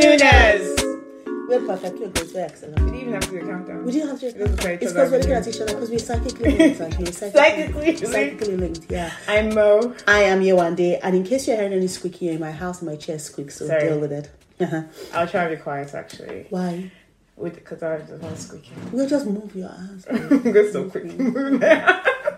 Jesse Nunez. We're perfect. We're good. We're excellent. We didn't even have to do a countdown. We didn't have to. It was great. It's because we're looking at each other because we're psychically linked. We're Psychically linked. psychically linked. Yeah. I'm Mo. I am here one day, and in case you're hearing any squeaking in my house, my chair squeaks, so Sorry. deal with it. Uh-huh. I'll try to be quiet actually. Why? With because I just want squeaking. We'll just move your ass. Go so quick.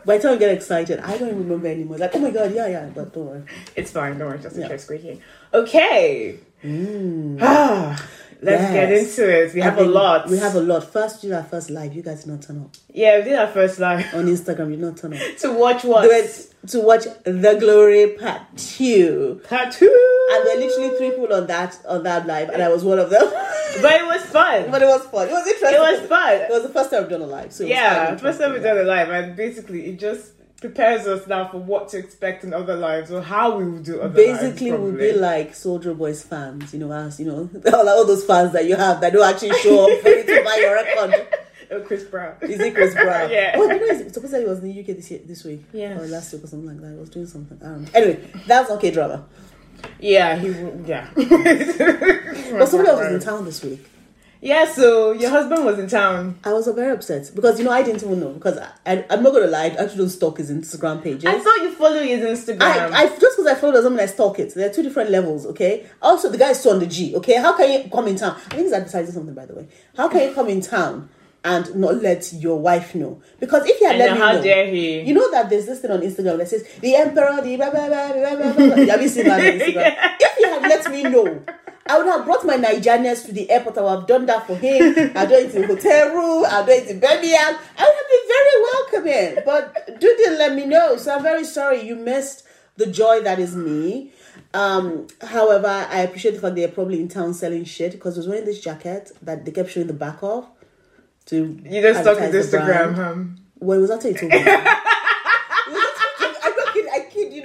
By the time we get excited, I don't even remember anymore. Like, oh my god, yeah, yeah, but don't worry. it's fine. Don't worry. Just Yeah. try squeaking. Okay. Mm. Ah, let's Yes. get into it. We have a lot. We have a lot. First, we did our first live. You guys did not turn up Yeah, we did our first live on Instagram. You did not turn up. to watch what to watch The Glory Part Two, Part two. and there were literally three people on that on that live, and I was one of them. But it was fun. but it was fun. It was interesting. It was fun. It was the first time I've done a live. So it was yeah, first time we've done a live, and basically it just prepares us now for what to expect in other lives or how we will do other Basically, lives. we'll be like Soldier Boys fans, you know, as you know, all, all those fans that you have that don't actually show up for you to buy your record. oh, Chris Brown. Is it Chris Brown? Yeah. Oh, you know, it's supposed that he was in the UK this year, this week. Yes. Or last week or something like that. He was doing something. Know. Anyway, that's okay drama. Yeah, he. Yeah. But somebody else was in town this week. Yeah, so your husband was in town. I was very upset because you know I didn't even know because I, I I'm not gonna lie, I actually don't stalk his Instagram pages. I saw you follow his Instagram. I, I just because I follow doesn't mean I stalk it. There are two different levels, okay? Also, the guy is still on the G, okay? How can you come in town? I think he's advertising something, by the way. How can you come in town and not let your wife know? Because if you had I let know, me how know, dare he? you know that there's this thing on Instagram that says the emperor, the blah, blah, blah, blah, blah, blah, blah. Have you seen that on Instagram? Yeah. If you had let me know, I would have brought my Nigerians to the airport. I would have done that for him. I've done it in the hotel room. I've done it in Birmingham. I would have been very welcoming. But you didn't let me know. So I'm very sorry you missed the joy that is me. Um, however, I appreciate the fact they're probably in town selling shit because I was wearing this jacket that they kept showing the back of. To you just stuck with Instagram, huh? Well, it was you told me. It was after- I'm not kidding. I kid you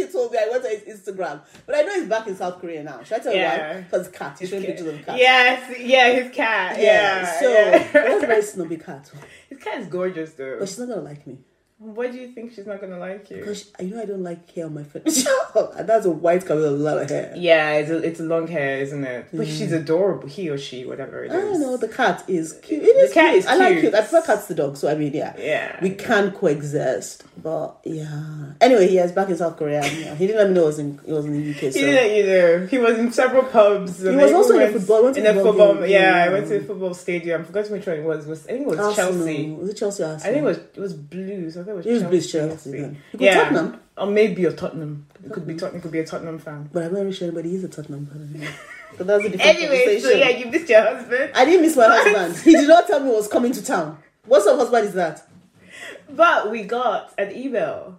not. It was after you told me I went to his Instagram, but I know he's back in South Korea now. Should I tell you why? Because cat. He's showing pictures of cat. Yes, yeah, his cat. Yeah. So yeah. that's a very snobby cat, his cat is gorgeous though. but she's not gonna like me Why do you think she's not gonna like you? because you know I don't like hair on my face. that's a white with a lot of hair. Yeah, it's a, it's a long hair, isn't it? But she's adorable. He or she, whatever it is. I don't know. The cat is cute. It is cat cute. is I like cute. cute. I prefer cats to dogs. So I mean, yeah, Yeah. we can coexist. But yeah. Anyway, he is back in South Korea. yeah, he didn't let me know it was in it was in the UK. So. He didn't either. He was in several pubs. He was also in a football- in a football. Yeah, I went to a football stadium. I forgot which one it was. Was I think it was Arsenal. Chelsea. Was it Chelsea? or I think it was it was Blues. I it was It was Chelsea. Blues, Chelsea, then. You could Yeah, Tottenham. or maybe a Tottenham. It could be Tottenham. Could be a Tottenham fan. But I'm not really sure anybody is a Tottenham fan. But that's a different Anyway, so yeah, you missed your husband, I didn't miss my husband. He did not tell me he was coming to town. What sort of husband is that? but we got an email.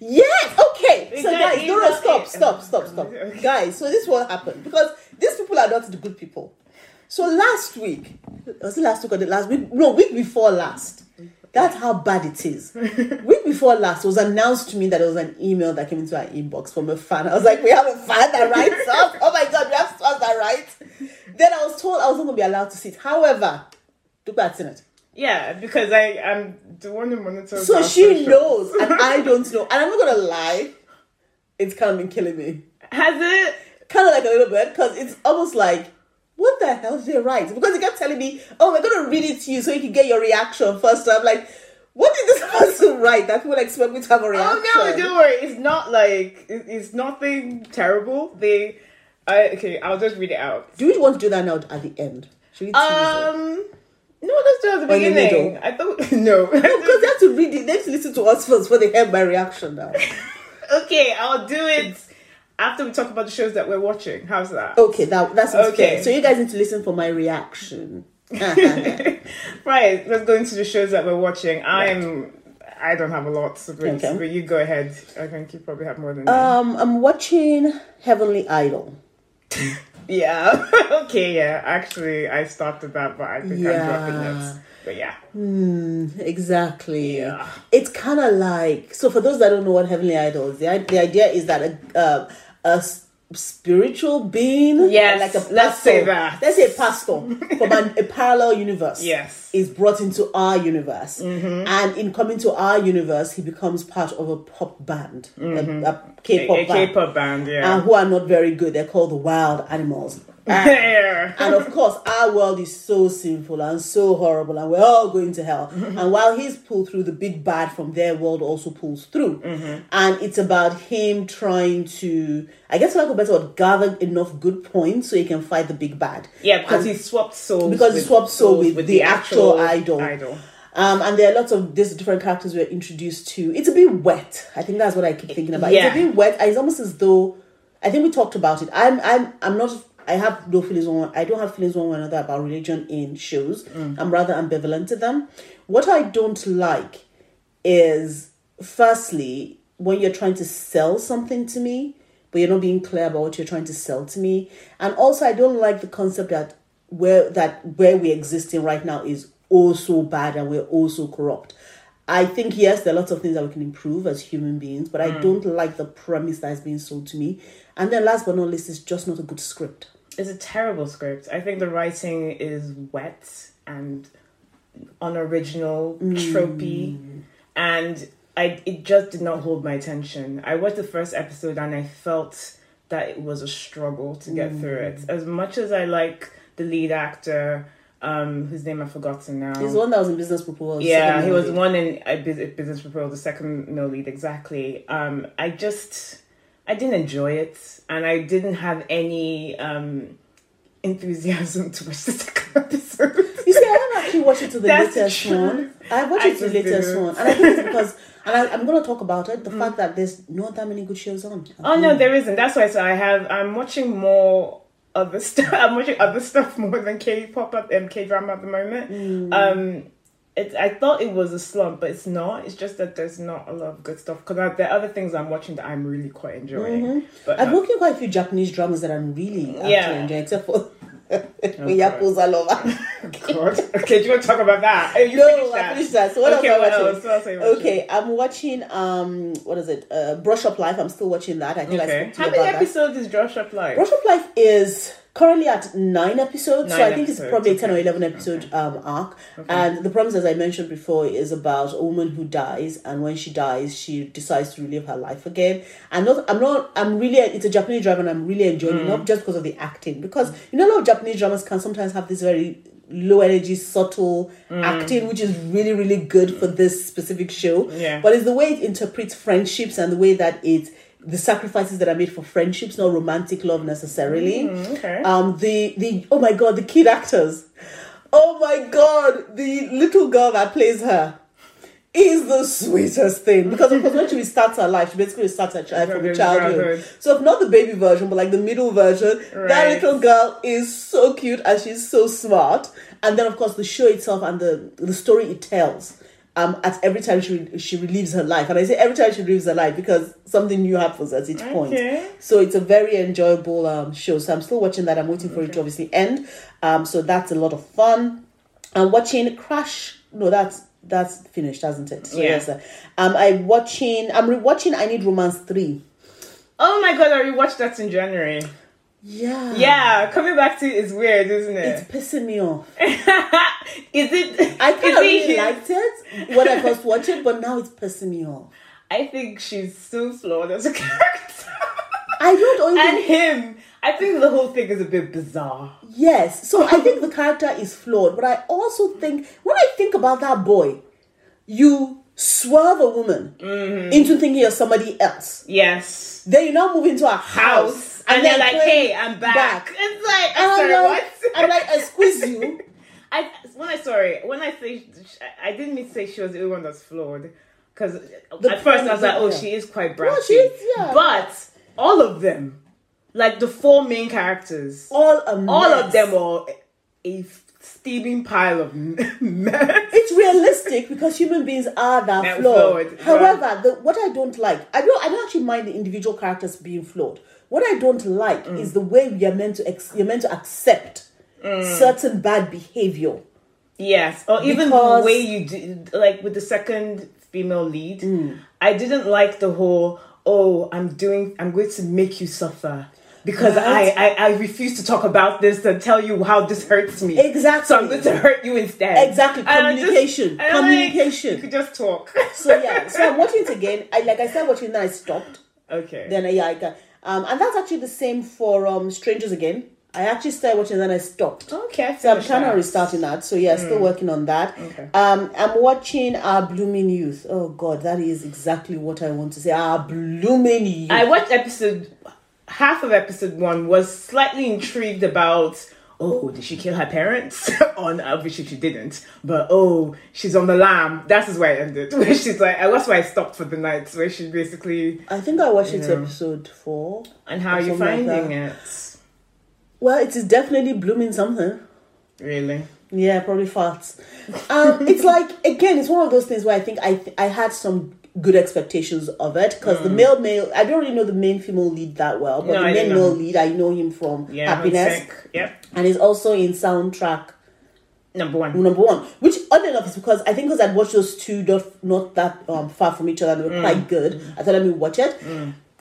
Yes, okay. We So guys, no, no, email stop, it. stop, stop, stop. Guys, so this is what happened because these people are not the good people. So last week, was it last week or the last week? No, week before last. That's how bad it is. week before last, it was announced to me that there was an email that came into our inbox from a fan. I was like, we have a fan that writes us. Oh my god, we have fans that write. Then I was told I was not going to be allowed to sit. However, look in it. Yeah, because I am the one who monitors. So she socials. knows, and I don't know. And I'm not gonna lie, it's kind of been killing me. Has it? Kind of like a little bit, because it's almost like, what the hell did they write? Because they kept telling me, oh, we're gonna read it to you so you can get your reaction first. So I'm like, what did this person write that people expect me to have a reaction? Oh no, don't worry. It's not like it's nothing terrible. They, I okay. I'll just read it out. Do you want to do that now at the end? Should we tease it? Um, no, let's do it at the Or in the beginning. I thought no. No, because they have to read it. They have to listen to us first before they hear my reaction now. okay, I'll do it after we talk about the shows that we're watching. How's that? Okay, that that's Okay. So you guys need to listen for my reaction. right, let's go into the shows that we're watching. I'm. I don't have a lot, but, Okay. but you go ahead. I think you probably have more than me. Um, I'm watching Heavenly Idol. Yeah. okay. Yeah. Actually, I started that, but I think I'm dropping Yeah. it. But yeah. Exactly. Yeah. It's kind of like so. For those that don't know what Heavenly Idol is, the, the idea is that a uh, a spiritual being, Yes, like a let's say pastor- that. Let's say a pastor from an, a parallel universe. Yes. is brought into our universe, Mm-hmm. and in coming to our universe, he becomes part of a pop band, a, a Mm-hmm. A, K-pop a band, K-pop band. Yeah. who are not very good. They're called the Wild Animals. Um, yeah. And of course, our world is so sinful and so horrible, and we're all going to hell. Mm-hmm. And while he's pulled through, the big bad from their world also pulls through. Mm-hmm. And it's about him trying to, I guess, like a better word, gather enough good points so he can fight the big bad. Yeah, because he swapped souls. Because he swapped soul souls with the actual idol. Idol. Um, and there are lots of these different characters we're introduced to. It's a bit wet. I think that's what I keep thinking about. Yeah. It's a bit wet. It's almost as though I think we talked about it. I'm I'm I'm not I have no feelings one I don't have feelings one way or another about religion in shows. Mm. I'm rather ambivalent to them. What I don't like is firstly when you're trying to sell something to me, but you're not being clear about what you're trying to sell to me. And also I don't like the concept that where that where we exist in right now is also bad and we're also corrupt. I think yes, there are lots of things that we can improve as human beings, but I mm. don't like the premise that is being sold to me. And then last but not least, it's just not a good script. It's a terrible script. I think the writing is wet and unoriginal, tropey, and I it just did not hold my attention. I watched the first episode and I felt that it was a struggle to get through it. As much as I like the lead actor, um, whose name I've forgotten now. He's the one that was in Business Proposal. Yeah, he was one in a business proposal, the second male lead exactly. Um, I just I didn't enjoy it, and I didn't have any um enthusiasm to watch the second episode. You see, I haven't actually watched it to the That's latest true. one. I watched I it to the latest didn't. one, and I think it's because, and I, I'm going to talk about it. The fact that there's not that many good shows on. oh no, there isn't. That's why. So I have. I'm watching more other stuff. I'm watching other stuff more than K-pop and K drama at the moment. Um, it's. I thought it was a slump, but it's not. It's just that there's not a lot of good stuff because there are other things I'm watching that I'm really quite enjoying. But I've uh, in quite a few Japanese dramas that I'm really Yeah. enjoying, except for God. Yakuza Lover. God. Okay, do you want to talk about that? Oh, you no, finished I that. finished that. So what okay, else am I watching? What else watching? Okay, I'm watching um what is it? Uh Brush Up Life. I'm still watching that. I think I Okay. spoke to How you many about episodes is Brush Up Life? Brush Up Life is currently at nine episodes, so I think it's probably a ten or eleven episode um arc. And the premise, as I mentioned before, is about a woman who dies, and when she dies, she decides to relive her life again. And not, I'm not, I'm really, it's a Japanese drama, and I'm really enjoying it, Mm. not just because of the acting, because you know, a lot of Japanese dramas can sometimes have this very low energy, subtle Mm. acting, which is really, really good for this specific show. Yeah. But it's the way it interprets friendships and the way that it the sacrifices that are made for friendships, not romantic love necessarily. Mm, okay. Um, the the oh my god, the kid actors. Oh my god, the little girl that plays her is the sweetest thing because of course when she restarts her life, she basically starts her child from childhood. childhood. So if not the baby version, but like the middle version, that little girl is so cute and she's so smart. And then of course the show itself and the the story it tells. Um, at every time she she relieves her life, and I say every time she relieves her life because something new happens at each point. So it's a very enjoyable um, show. So I'm still watching that. I'm waiting for it to obviously end. Um, so that's a lot of fun. I'm watching Crash. No, that's that's finished, hasn't it? So Yeah. yes, uh, um, I'm watching. I'm rewatching. I Need Romance three. Oh my god, I rewatched that in January. Yeah. Yeah, coming back to it is weird, isn't it? It's pissing me off. is it? I kind of really his- liked it when I first watched it, but now it's pissing me off. I think she's so flawed as a character. I don't only and him, I think the whole thing is a bit bizarre. Yes. So I think the character is flawed, but I also think when I think about that boy, you swerve a woman Mm-hmm. into thinking you're somebody else. Yes. Then you now move into a house, House. And, they're like, hey, I'm back. It's like, I'm sorry, I'm what? like, I'm like, I squeeze you. I when I saw it, when I say I didn't mean to say she was the only one that's flawed, because at first I was like, oh, yeah. she is quite brassy. No, she is, yeah. But all of them, like the four main characters, All all of them are a steaming pile of mess. It's realistic because human beings are that They're flawed. flawed, However, the, what I don't like, I don't, I don't actually mind the individual characters being flawed. What I don't like Mm. is the way you're meant to ex- you're meant to accept Mm. certain bad behavior. Yes, or even Because- the way you did, like with the second female lead, Mm. I didn't like the whole. Oh, I'm doing. I'm going to make you suffer because Right. I, I I refuse to talk about this and tell you how this hurts me. Exactly. So I'm going to hurt you instead. Exactly. I'm just- Communication. like, Communication. you could just talk. So yeah, so I'm watching it again. I like I started watching, then I stopped. okay. Then I, yeah, I got, um, and that's actually the same for um Strangers Again. I actually started watching, then I stopped. Okay, So I'm of that. restarting that. So yeah, still working on that. Okay. Um, I'm watching Our Blooming Youth. Oh God, that is exactly what I want to say. Our Blooming Youth. I watched episode half of episode one. Was slightly intrigued about. Oh, did she kill her parents? on obviously she didn't, but oh, she's on the lam. That's where it ended. Where she's like, that's why I stopped for the night. Where she basically, I think I watched it Yeah. episode four. and how are you something like finding it? Well, it is definitely blooming something. Really? Yeah, probably farts. Um, it's like again, it's one of those things where I think I I had some good expectations of it because the male male I don't really know the main female lead that well, but Mm. No, the I main male lead I know him from Yeah. Happiness, Yep. and he's also in soundtrack Number one. number one. Which oddly enough is because I think because I'd watched those two not, not that um, far from each other and they were Mm. quite good. I thought let me watch it.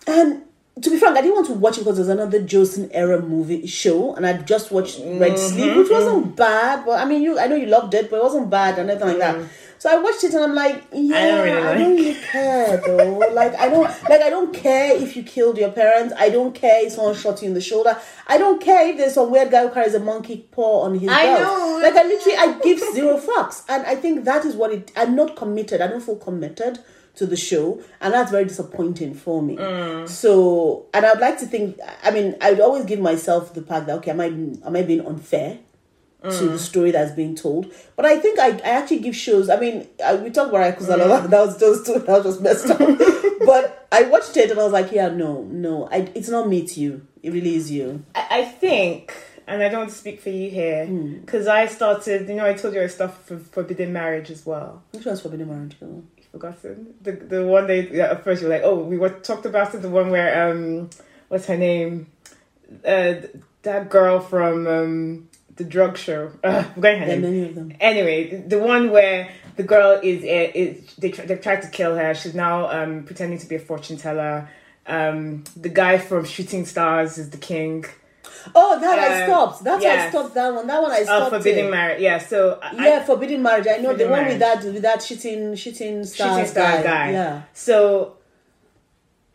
And to be frank, I didn't want to watch it because there's another Joseon era movie show, and I'd just watched Red Mm-hmm. Sleeve, which wasn't bad. But I mean, you, I know you loved it, but it wasn't bad and anything like that. So I watched it, and I'm like, yeah, I don't don't really like. care though. like I don't, like I don't care if you killed your parents. I don't care if someone shot you in the shoulder. I don't care if there's some weird guy who carries a monkey paw on his I belt. know. Like I literally, I give zero fucks, and I think that is what it. I'm not committed. I don't feel committed to the show, and that's very disappointing for me. Mm. So, and I'd like to think. I mean, I would always give myself the fact that okay, am I am I being unfair? To the story that's being told, but I think I, I actually give shows. I mean, I, we talked about Akusala, that was just that was just messed up. but I watched it and I was like, yeah, no, no, I, it's not me, it's you. It really is you. I, I think, and I don't want to speak for you here, Hmm. because I started. You know, I told you I stuff for Forbidden Marriage as well. Which one's forbidden marriage? girl? forgotten the the one they yeah, at first you're like oh we were talked about it the one where um what's her name uh that girl from um the drug show uh, I'm There are name many of them. anyway the, the one where the girl is uh, is they tr- they tried to kill her she's now um pretending to be a fortune teller um the guy from Shooting Stars is the king Oh, that I Uh, stopped. That's why I stopped that one. That one I uh, stopped. Forbidden it. Marriage yeah so I, Yeah, forbidden marriage. I know the Forbidden one with Marriage. that with that shitting shitting star, shooting star guy. guy. Yeah. So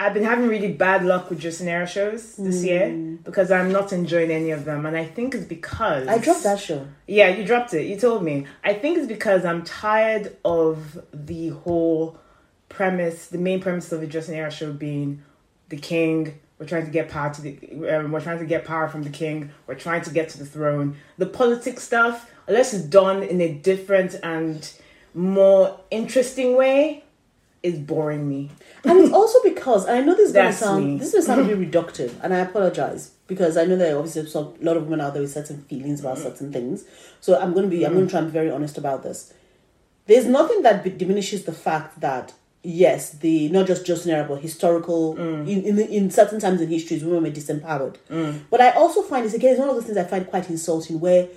I've been having really bad luck with Joseon Era shows this year because I'm not enjoying any of them, and I think it's because I dropped that show. Yeah, you dropped it. You told me. I think it's because I'm tired of the whole premise, the main premise of the Joseon Era show being the king. We're trying to get power to the. Um, we're trying to get power from the king. We're trying to get to the throne. The politics stuff, unless it's done in a different and more interesting way, is boring me. and it's also because and I know this is going to That's sound me. this is going to sound be reductive, and I apologize because I know that obviously a lot of women out there with certain feelings about Mm. certain things. So I'm going to be I'm going to try and be very honest about this. There's nothing that be- diminishes the fact that yes, the not just Joseon era but historical Mm. in, in in certain times in history, women were disempowered. But I also find this again is one of those things I find quite insulting where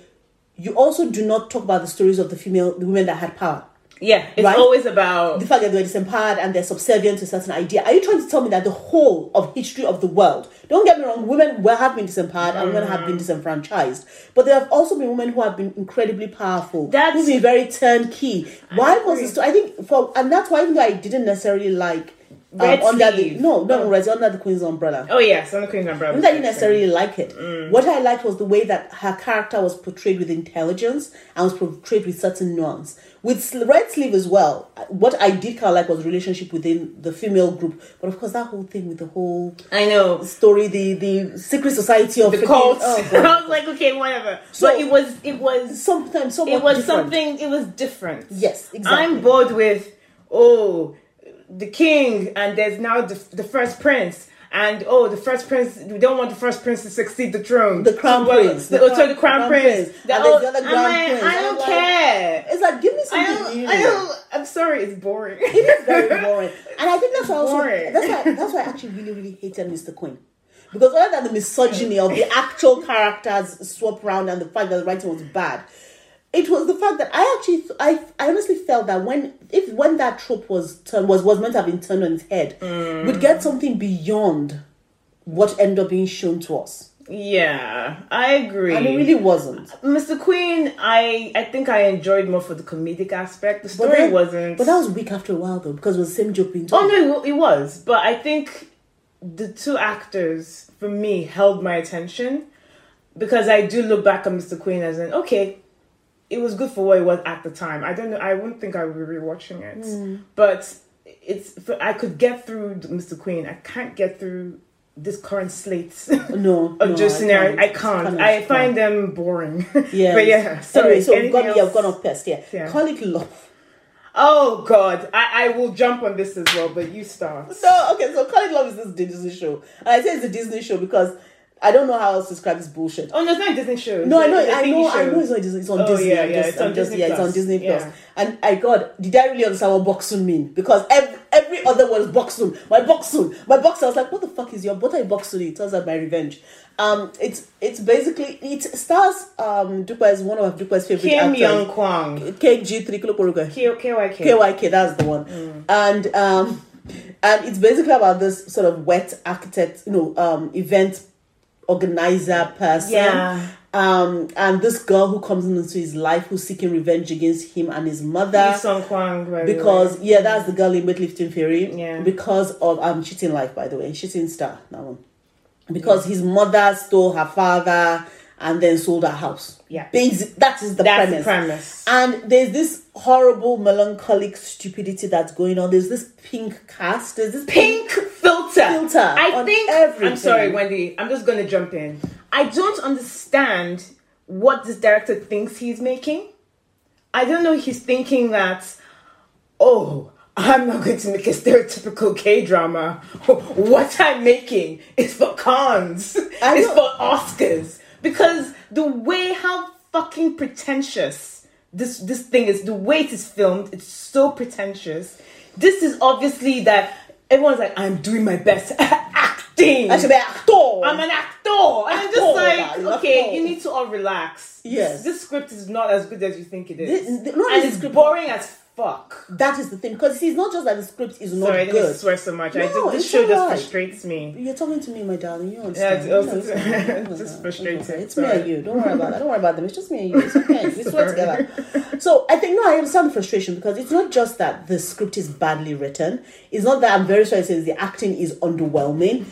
you also do not talk about the stories of the female the women that had power Yeah, it's Right? always about the fact that they're disempowered and they're subservient to certain idea. Are you trying to tell me that the whole of history of the world, don't get me wrong, women were, have been disempowered and women have Mm. been disenfranchised, but there have also been women who have been incredibly powerful, That's- who've been very turnkey. Why was this? I think for and that's why even though I didn't necessarily like um, under the no no no Red under the Queen's umbrella. oh yes, under the Queen's umbrella. Not that I didn't necessarily like it. Mm. What I liked was the way that her character was portrayed with intelligence and was portrayed with certain nuance. With Red Sleeve as well, uh, what I did kind of like was relationship within the female group. But of course, that whole thing with the whole I know story, the the secret society of the freaking- cult. oh, I was like, okay, whatever. So- but it was, it was, sometimes it was different. something. It was different. Yes, exactly. I'm bored with oh the king and there's now the, the first prince and oh the first prince we don't want the first prince to succeed the throne The crown prince, the, the oh, crown- the crown, crown prince, prince. The- And oh, the other I'm like, prince. I I'm don't like- care It's like give me I something don't, new. I don't I'm sorry it's boring It is very boring, and I think that's why also that's why that's why I actually really really hated Mr. Queen. Because other than the misogyny of the actual characters swap around and the fact that the writing was bad, it was the fact that I actually I I honestly felt that when if when that trope was turned was was meant to have been turned on its head, mm. we'd get something beyond what ended up being shown to us, yeah I agree and it really wasn't. Mr. Queen I I think I enjoyed more for the comedic aspect the But story wasn't But that was weak after a while though, because it was the same joke being oh, told. Oh no, it was. But I think the two actors, for me, held my attention. because I do look back on Mr. Queen as an okay, it was good for what it was at the time. I don't know. I wouldn't think I would be rewatching it, Hmm. but it's I could get through Mr. Queen. I can't get through this current slate No, of no, just scenario. I can't. I find them boring. Yeah. but yeah. Sorry. Anyway, so anything gone, yeah, else? we've gone off pest. Yeah. Yeah. Call it love. Oh God, I, I will jump on this as well, but you start. No, okay, so Call It Love is this Disney show. And I say it's a Disney show because I don't know how else to describe this bullshit. Oh no, it's not a Disney show. No, I know, a- it's a I know, I know it's on Disney. It's on Oh, Disney. yeah, yeah, just, it's on I'm just, Disney yeah, it's on Plus. Disney Plus. Yeah. And I God, did I really understand what Boxun mean? Because every, every other word is Boxun. My Boxun, my Boxun. I was like, what the fuck is your what are you Boxun? It turns out my revenge. Um, it's it's basically it stars um Dupa is one of Dupa's favorite Kim actors. Young Kwang. KG three Kiloporuga. K- KYK. KYK, that's the one. And um and it's basically about this sort of wet architect, you know, um event organizer person. Yeah. Um and this girl who comes into his life who's seeking revenge against him and his mother. Kwang. Because yeah, that's the girl in Weightlifting Fairy. Yeah. Because of um cheating life, by the way, cheating star that one. Because his mother stole her father and then sold her house. Yeah. Basic. That is the that's premise. the premise. And there's this horrible melancholic stupidity that's going on. There's this pink cast. There's this Pink filter. Filter I think. everything. I'm sorry, Wendy. I'm just gonna jump in. I don't understand what this director thinks he's making. I don't know. He's thinking that. Oh, I'm not going to make a stereotypical K drama. What I'm making is for Cannes. It's for Oscars. Because the way how fucking pretentious this this thing is, the way it is filmed, it's so pretentious. This is obviously that everyone's like, I'm doing my best acting. I should be actor. I'm an actor. And I'm just like, okay, you need to all relax. Yes. This, this script is not as good as you think it is. This- not and it's boring as fuck. that is the thing. Because see, it's not just that the script is not Sorry, I didn't swear so much. I No, just, this it's show just alright. frustrates me. You're talking to me, my darling. You Yeah, understand. it's also know, it's just frustrating. okay. It's me and you. Don't worry about that. Don't worry about them. It's just me and you. It's okay. We swear together. So I think no, I understand the frustration because it's not just that the script is badly written. It's not that I'm very sorry to say the acting is underwhelming.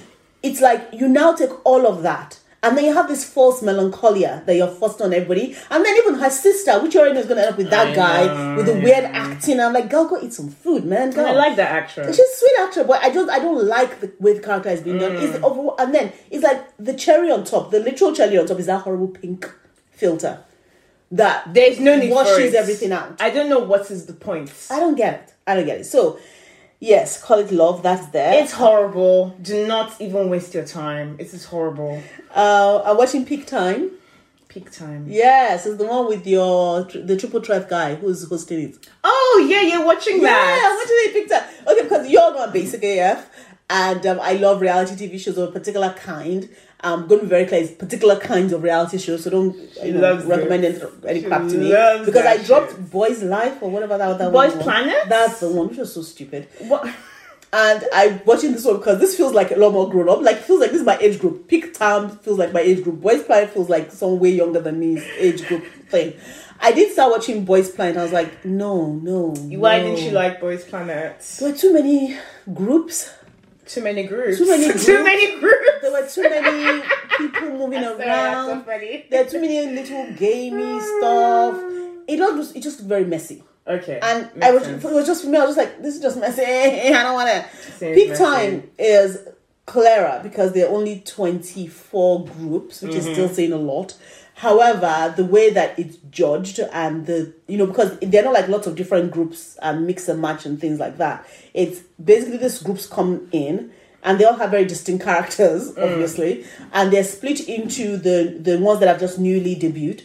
It's like you now take all of that. And then you have this false melancholia that you're forced on everybody. And then even her sister, which you already know is going to end up with that I guy know, with the yeah. weird acting. I'm like, girl, go eat some food, man. Go. I like that actress. She's a sweet actor, but I just I don't like the way the character is being done. It's Mm. overall, and then it's like the cherry on top, the literal cherry on top is that horrible pink filter that There's no need washes everything out. I don't know what is the point. I don't get it. I don't get it. So yes, call it love. That's there. It's horrible. Do not even waste your time. It is horrible. uh, I'm watching Peak Time. Peak time. Yes, it's the one with your the triple threat guy who's hosting it. Oh yeah, you're watching Yeah, that. I'm watching it Peak Time. Okay, because you're I'm basic AF, and um, I love reality TV shows of a particular kind. Um, I'm going to be very clear, it's particular kinds of reality shows, so don't She you know, loves recommend it. any, any crap to me. Because I dropped shit. Boys Life or whatever that other Boys one was. Planet? That's the one, which was so stupid. What? And I'm watching this one because this feels like a lot more grown up. Like, it feels like this is my age group. Peak Time feels like my age group. Boys Planet feels like some way younger than me's age group thing. I did start watching Boys Planet. I was like, no, no. Why no. didn't you like Boys Planet? There were too many groups. Too many groups. Too many groups. Too many groups. There were too many people moving that's so around. funny. There are too many little gamey stuff. It all just it just very messy. Okay. And I was sense. it was just for me, I was just like, this is just messy. I don't wanna Seems Peak messy. time is Clara because there are only 24 groups, which is Mm-hmm. still saying a lot. However, the way that it's judged and the you know because they're not like lots of different groups and mix and match and things like that. It's basically these groups come in and they all have very distinct characters, Mm. obviously, and they're split into the the ones that have just newly debuted.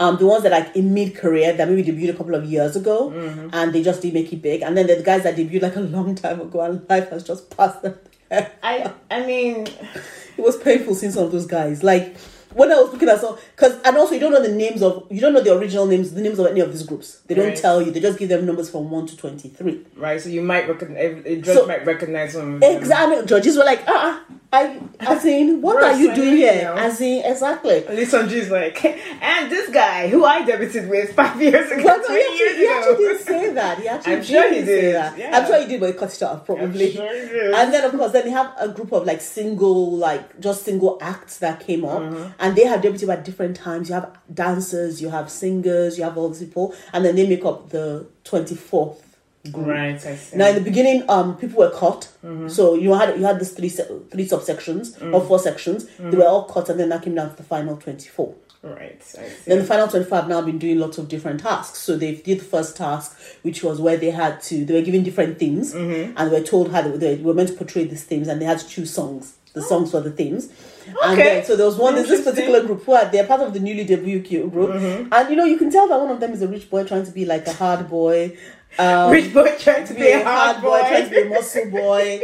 Um, the ones that like in mid career that maybe debuted a couple of years ago Mm-hmm. and they just didn't make it big, and then the guys that debuted like a long time ago and life has just passed them. I I mean, it was painful seeing some of those guys. Like when I was looking at some, because and also you don't know the names of you don't know the original names, the names of any of these groups. They don't Right. tell you. They just give them numbers from one to twenty three. right? So you might recognize. A judge So- might recognize them. Exactly. Judges were like, ah, I, as in, what are you doing here? you know. As in, exactly. Least Sanji's like, and this guy who I debuted with five years ago, But no, he actually, he ago. actually did say that. He actually I'm sure he did say that. yeah. I'm sure he did, but he cut it off I'm probably. sure he did. And then of course, then you have a group of like single, like just single acts that came up, Mm-hmm. And they have debuted at different times. You have dancers, you have singers, you have all these people, and then they make up the twenty fourth group. Right, I see. Now in the beginning, um, people were cut. So you had you had these three three subsections or four sections. They were all cut, and then that came down to the final twenty four. right, I see. Then the final 25 have now been doing lots of different tasks. So they did the first task, which was where they had to, they were given different themes Mm-hmm. and they were told how they, they were meant to portray these themes and they had to choose songs, the songs for the themes. And Okay. then, so there was one, there's this particular group who are, they're part of the newly debut group. Mm-hmm. And you know, you can tell that one of them is a rich boy trying to be like a hard boy. Um, Rich boy trying to be a hard boy. trying to be a muscle boy,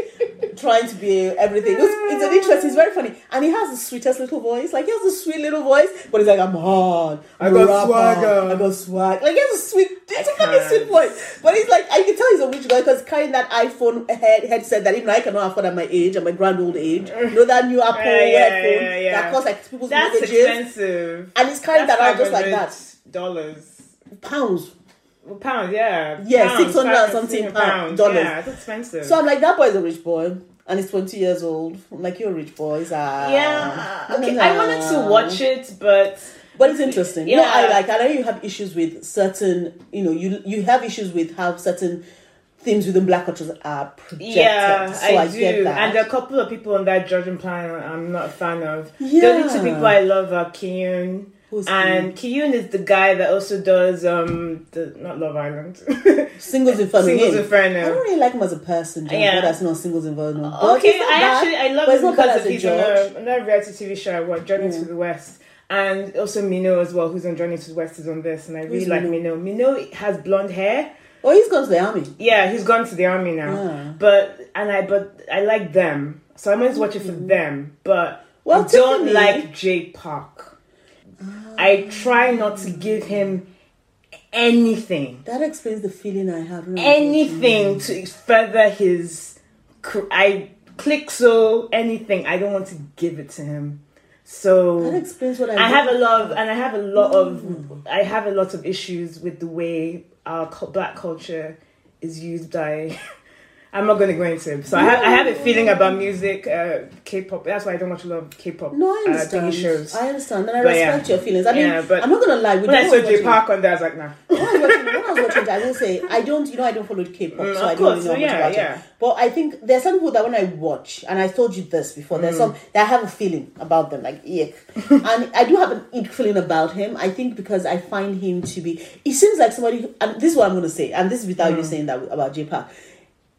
trying to be everything. It's, it's an interest. It's very funny, and he has the sweetest little voice. Like he has a sweet little voice, but he's like, "I'm hard. I I'm a got swagger." I got swag." Like he has a sweet. It's a I fucking sweet voice, but he's like, I can tell he's a rich guy because carrying that iPhone head headset that even I cannot afford at my age, at my grand old age. You know that new Apple Yeah, yeah, headphone yeah, yeah. that costs like people's That's mortgages, expensive. and he's carrying that out just like that. Dollars. Pounds. Well, pounds, yeah. Yeah, 600 and something 16 pounds, dollars. Yeah, it's expensive. So I'm like, that boy's a rich boy, and he's 20 years old. I'm like, you're a rich boy. He's, ah. yeah. Okay, I wanted to watch it, but But it's interesting. You know, I like. I know you have issues with certain. You know, you you have issues with how certain themes within black cultures are projected. yeah, so I, I, do. get that. And there are a couple of people on that judging panel I'm not a fan of. The Yeah. only two people I love are Kyuhyun. Who's and Kyuhyun is the guy that also does um the not Love Island. Singles Inferno. Singles. Inferno. I don't really like him as a person. John, Yeah. that's not Singles Inferno. But okay, I bad, actually I love him because as of a he's on a, another reality TV show I watch, Journey to the West. And also Mino as well, who's on Journey to the West, is on this, and I really Who's like Mino? Mino. Mino has blonde hair. Oh, he's gone to the army. Yeah, he's gone to the army now. Yeah. But and I but I like them, so I'm always watching for them. But Well, I don't Tiffany- like Jay Park. I try not to give him anything, That explains the feeling I had. when I was watching anything to further his. I click so anything. I don't want to give it to him. So That explains what I. I have a lot of, and I have a lot of, mm. I have a lot of issues with the way our black culture is used by. I'm not going to go into it. So I have, I have a feeling about music, uh, K-pop. That's why I don't watch a lot of K-pop No, I uh, understand. TV shows. I understand, and I But yeah. respect your feelings. I mean, Yeah, but I'm not gonna lie. We when I saw Jay. Park on there, I was like, nah. when I was watching, when I was watching it, I will say I don't. You know, I don't follow K-pop, Mm, so I don't course, really know so much yeah, about yeah. it. But I think there's some people that when I watch, and I told you this before, there's some that I have a feeling about them, like ick, and I do have an ick feeling about him. I think because I find him to be. He seems like somebody. Who, and this is what I'm going to say, and this is without you saying that about Jay Park.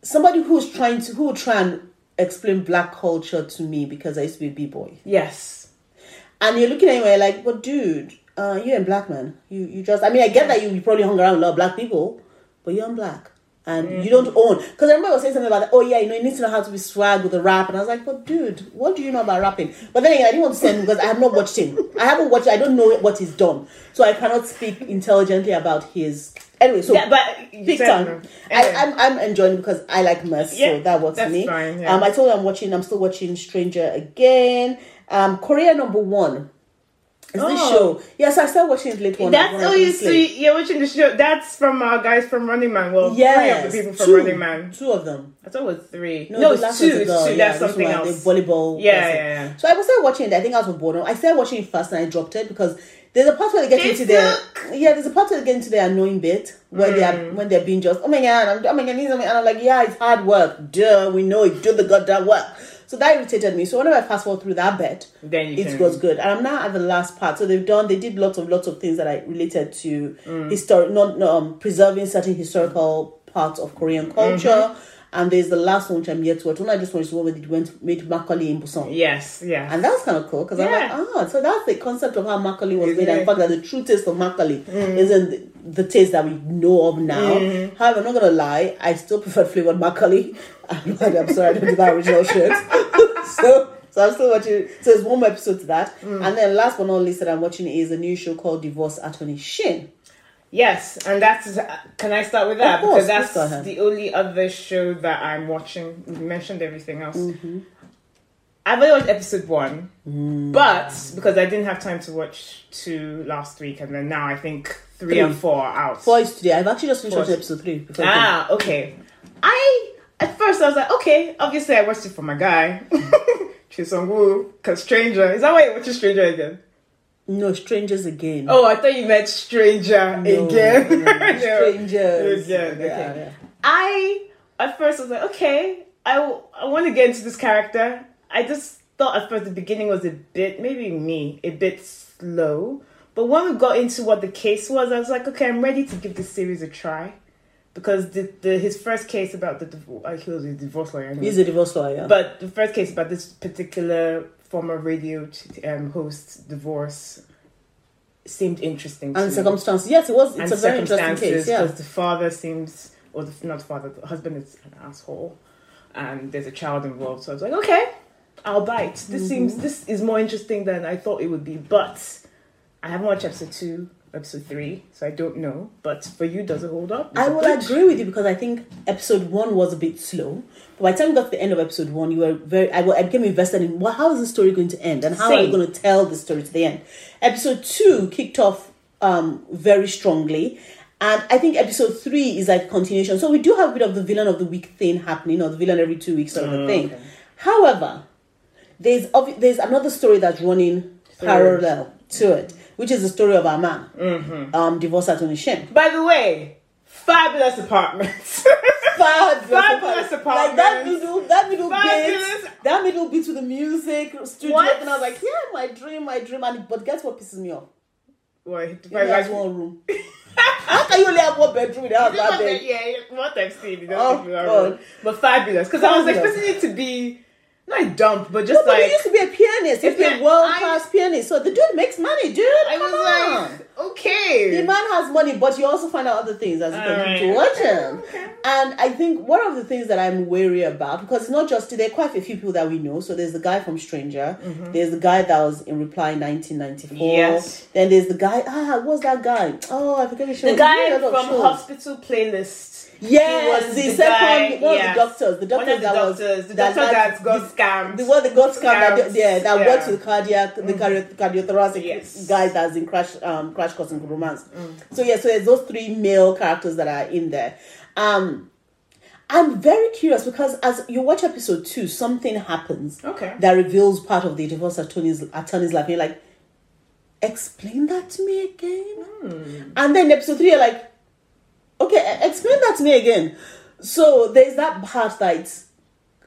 Somebody who's trying to who will try and explain black culture to me because I used to be a b boy. Yes. And you're looking at him like, but dude, uh, you're a black man. You you just I mean I get that you, you probably hung around with a lot of black people, but you're black. And you don't own because I remember I was saying something about oh yeah, you know, you need to know how to be swag with the rap. And I was like, but dude, what do you know about rapping? But then again, I didn't want to say because I have not watched him. I haven't watched I don't know what he's done. So I cannot speak intelligently about his anyway, so yeah, but Big time. no. I, Anyway. I'm I'm enjoying because I like mess, Yeah, so that works for me. fine, yeah. Um, I told you I'm watching. I'm still watching Stranger again. Um, Korea number one is this Oh. show. Yes, I started watching it late one. That's oh you see, you're watching the show. That's from our guys from Running Man. Well, Yes, three of the people from two, Running Man. Two of them. I thought it was three. No, the it's last two. It's two. yeah, That's this something one, else. Volleyball. Yeah, yeah, yeah. So I was still watching it. I think I was with boredom. I started watching it first and I dropped it because there's a part where they get They into their yeah. There's a part where they get into their annoying bit where they Mm. are when they're being just oh my god I'm, oh my god and I'm like yeah it's hard work. Duh, we know it. Do the goddamn work. So that irritated me. So whenever I fast forward through that bit, Then it can. was good. And I'm now at the last part. So they've done, they did lots of lots of things that I related to Mm. historic, not um, preserving certain historical parts of Korean culture. Mm-hmm. And there's the last one which I'm yet to watch. One I just watched one where they went made makgeolli in Busan. Yes, yeah. And that was kind of cool because I'm like, Yeah. ah, so that's the concept of how makgeolli was made, and the fact that the true taste of makgeolli Mm. isn't the, the taste that we know of now. Mm-hmm. However, I'm not gonna lie, I still prefer flavored makgeolli. I'm, like, I'm sorry, I don't do that original shit. so, so I'm still watching. So there's one more episode to that, Mm. and then last but not least that I'm watching is a new show called Divorce Attorney Shin. Yes, and that's. Can I start with that course, because that's please go ahead. the only other show that I'm watching. We've mentioned everything else. Mm-hmm. I've only watched episode one, Mm. but because I didn't have time to watch two last week, and then now I think three, Three. and four are out. Four is today. I've actually just finished watching episode three. Ah, okay. I at first I was like, okay. Obviously, I watched it for my guy. Cho Seung-woo, cause Stranger. Is that why you watching Stranger again? No, strangers again. Oh, I thought you meant Stranger No, again. no, No. strangers. Again, Yeah, okay. yeah. I at first was like, okay, I, I want to get into this character. I just thought at first the beginning was a bit, maybe me, a bit slow. But when we got into what the case was, I was like, okay, I'm ready to give this series a try. Because the, the his first case about the divorce, like he was a divorce lawyer. anyway. He's a divorce lawyer. But the first case about this particular former radio um, host divorce seemed interesting to and me. circumstances. Yes, it was. It's and a very interesting case. Yeah. because the father seems, or the, not the father, the husband is an asshole, and there's a child involved. So I was like, okay, I'll bite. This Mm-hmm. seems this is more interesting than I thought it would be. But I haven't watched episode two, episode three, so I don't know. But for you, does it hold up? Is I will good? agree with you because I think episode one was a bit slow. But by the time we got to the end of episode one, you were very. I, I became invested in well, how is the story going to end and how are you going to tell the story to the end. Episode two kicked off um, very strongly, and I think episode three is like continuation. So we do have a bit of the villain of the week thing happening, or the villain every two weeks sort of a Oh, thing. okay. However, there's obvi- there's another story that's running Third. parallel to it, which is the story of our man, Mm-hmm. um, Divorce Attorney Shin. By the way, fabulous apartments. Fabulous, Fabulous Like that apartments. middle, that middle Fabulous. bit, that middle bit with the music studio, What? and I was like, yeah, my dream, my dream. And but guess what pisses me off? He only has one room. How can you only have one bedroom the that big? Yeah, what I've seen. It Oh, doesn't oh, God. But fabulous. Because I was expecting it to be not a dump, but just No, but he like. used to be a pianist. He used to a world class pianist. So the dude makes money, dude. I Come was on. like, okay. the man has money, but you also find out other things as you continue to watch him. Okay. And I think one of the things that I'm wary about, because it's not just there are quite a few people that we know. So there's the guy from Stranger, there's the guy that was in Reply 1994. Mm-hmm. Yes. Then there's the guy. Ah, what's that guy? Oh, I forget the show. the guy He did a lot of from shows. Hospital Playlist. Yes, He was the, the second guy- one yes. of the doctors. The the that doctors. was the doctor that got scammed. the one that got scammed, that, yeah, that Yeah. works with cardiac, the cardio, cardiothoracic Yes. guy that's in crash, um, crash course in romance. So yeah, so there's those three male characters that are in there. Um, I'm very curious because as you watch episode two, something happens Okay. that reveals part of the divorce attorney's attorney's life. And you're like, explain that to me again. Hmm. And then episode three, you're like, okay, explain that to me again. So there's that part that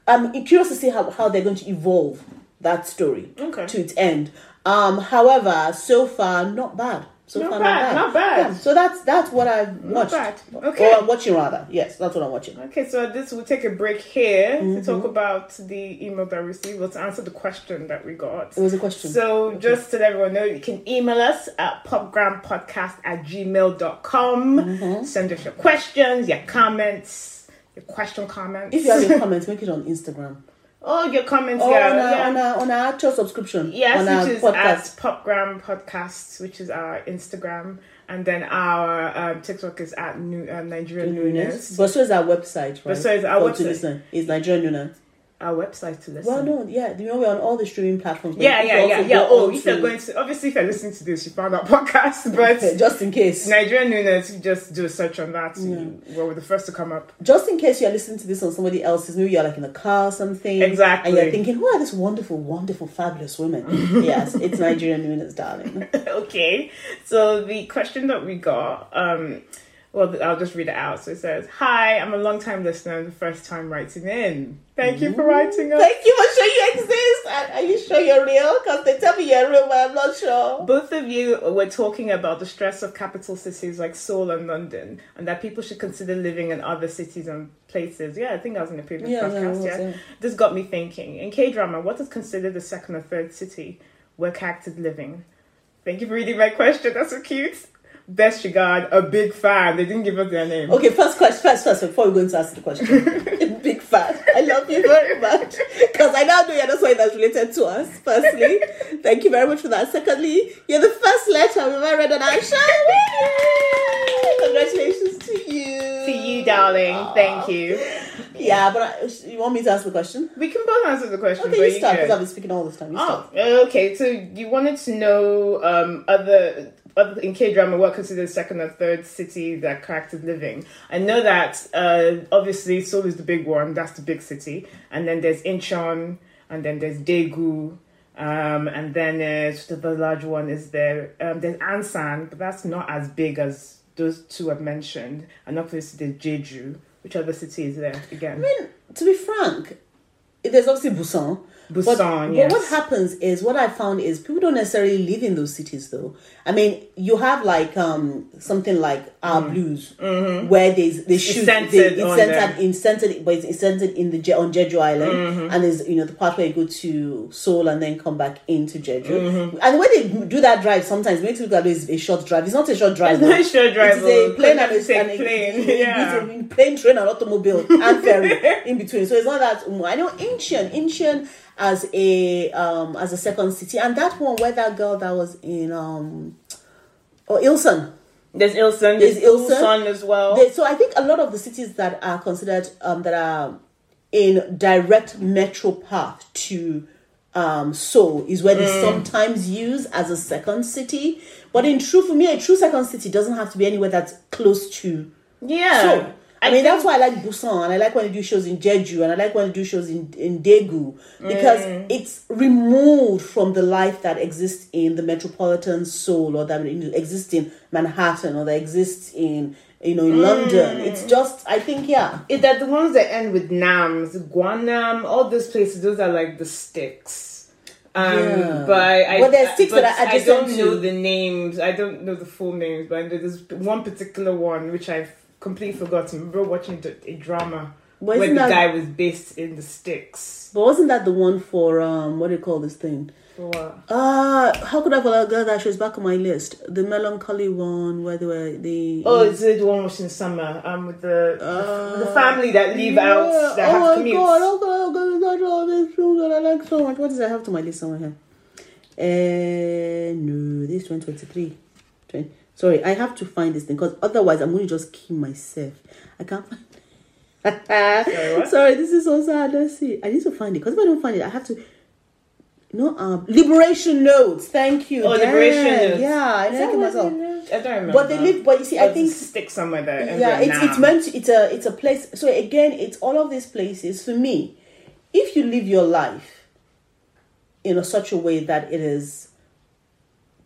I'm curious to see how, how they're going to evolve that story Okay. to its end. Um, however, so far not bad. So Not far bad, not bad. Yeah, so that's that's what I've watched. bad. Okay. Or I'm watching rather. Yes, that's what I'm watching. Okay, so this we'll take a break here Mm-hmm. to talk about the email that we received. Let's answer the question that we got. It was a question. So just to let everyone know, you can email us at popgrampodcast at gmail.com. Mm-hmm. Send us your questions, your comments, your question comments. if you have your comments, make it on Instagram. oh, your comments, Or yeah. on, our, yeah. on, our, on our actual subscription. Yes, on our which is podcast. at Popgram Podcast, which is our Instagram, and then our um, TikTok is at New, um, Nigerian Noonas. But so is our website, right? But so is our to website. listen. It's Nigerian Noonas. Our website to listen. Well, no, yeah. You know, we're on all the streaming platforms. Yeah, yeah, yeah, yeah. Oh, if you're going to obviously if you're listening to this, you found our podcast, but just in case. Nigerian you just do a search on that. You, well, we're the first to come up. Just in case you're listening to this on somebody else's, maybe you're like in a car or something. Exactly. And you're thinking, who are these wonderful, wonderful, fabulous women? yes, it's Nigerian Noonas, darling. okay, so the question that we got, um, well, I'll just read it out. So it says, "Hi, I'm a long time listener, and the first time writing in. Thank you for writing us." Thank you for sure you exist. Are, are you sure you're real? Because they tell me you're real, but I'm not sure. Both of you were talking about the stress of capital cities like Seoul and London, and that people should consider living in other cities and places. Yeah, I think I was in the previous yeah, podcast. Yeah, yeah. this got me thinking. In K drama, what is considered the second or third city where characters living? Thank you for reading my question. That's so cute. Best regard, a big fan. They didn't give us their name. Okay, first question, first, first, before we go into ask the question. Big fan. I love you very much. Because I now know you're not something that's related to us, firstly. Thank you very much for that. Secondly, you're the first letter we've ever read on our show. Yay! Congratulations to you. To you, darling. Thank you. Yeah, but I, you want me to ask the question? We can both answer the question. Okay, you start because I've been speaking all this time. You start. Oh, okay. So you wanted to know um, other in K drama what considered second or third city that characters living. I know that uh, obviously Seoul is the big one. That's the big city, and then there's Incheon. and then there's Daegu, um, and then uh, the large one is there. Um, there's Ansan, but that's not as big as those two I've mentioned. And obviously there's Jeju. Which other city is there again? I mean, to be frank, there's obviously Busan. Busan, but, yes. but what happens is what I found is people don't necessarily live in those cities though. I mean, you have like um something like our blues where there's they shoot Mm. centered they, it's centered in centered but it's centered in the on Jeju Island Mm-hmm. and there's you know the part where you go to Seoul and then come back into Jeju. Mm-hmm. And when they do that drive, sometimes makes look like it's a short drive. It's not a short drive. It's not a short drive, It is a plane and You a, plane, yeah. it's a plane, train, and automobile and ferry in between. So it's not that. I know Incheon, Incheon as a um as a second city, and that one where that girl that was in um or Ilsan. There's Ilsan. There's There's Ilsan. Ilsan as well. So I think a lot of the cities that are considered um that are in direct metro path to um Seoul is where they Mm. sometimes use as a second city. But in true for me, a true second city doesn't have to be anywhere that's close to yeah. so, I, mean, that's why I like Busan, and I like when they do shows in Jeju, and I like when they do shows in, in Daegu, because Mm. it's removed from the life that exists in the metropolitan Seoul, or that exists in Manhattan, or that exists in, you know, in Mm. London. It's just, I think, yeah. It, that the ones that end with Nams, Guanam, all those places, those are like the sticks. Um, Yeah. but I, Well, there's I- sticks but that I adjacent don't know the names. I don't know the full names, but there's one particular one which I've completely forgotten. I remember watching a, a drama But where the that- guy was based in the sticks. But wasn't that the one for, um, what do you call this thing? What? Uh, how could I forget that show? It's back on my list. The melancholy one where they were, the. Oh, it's the one watching summer. Um, with the the family that leave out that oh have my commutes. god! Oh god! Oh god! Oh god! Oh, that I like so much. What does I have to my list somewhere here? Uh, no, this is 2023. 20, sorry, I have to find this thing because otherwise I'm going to just kill myself. I can't find. Sorry? Sorry, this is so sad. Let's see. I need to find it because if I don't find it, I have to. No, um, liberation notes. Thank you. Oh, Damn. liberation notes. Yeah, I think it myself. I don't remember. But they live. But you see, I think stick somewhere there. yeah it's, it's meant to, it's a it's a place so again it's all of these places for me if you live your life in a, such a way that it is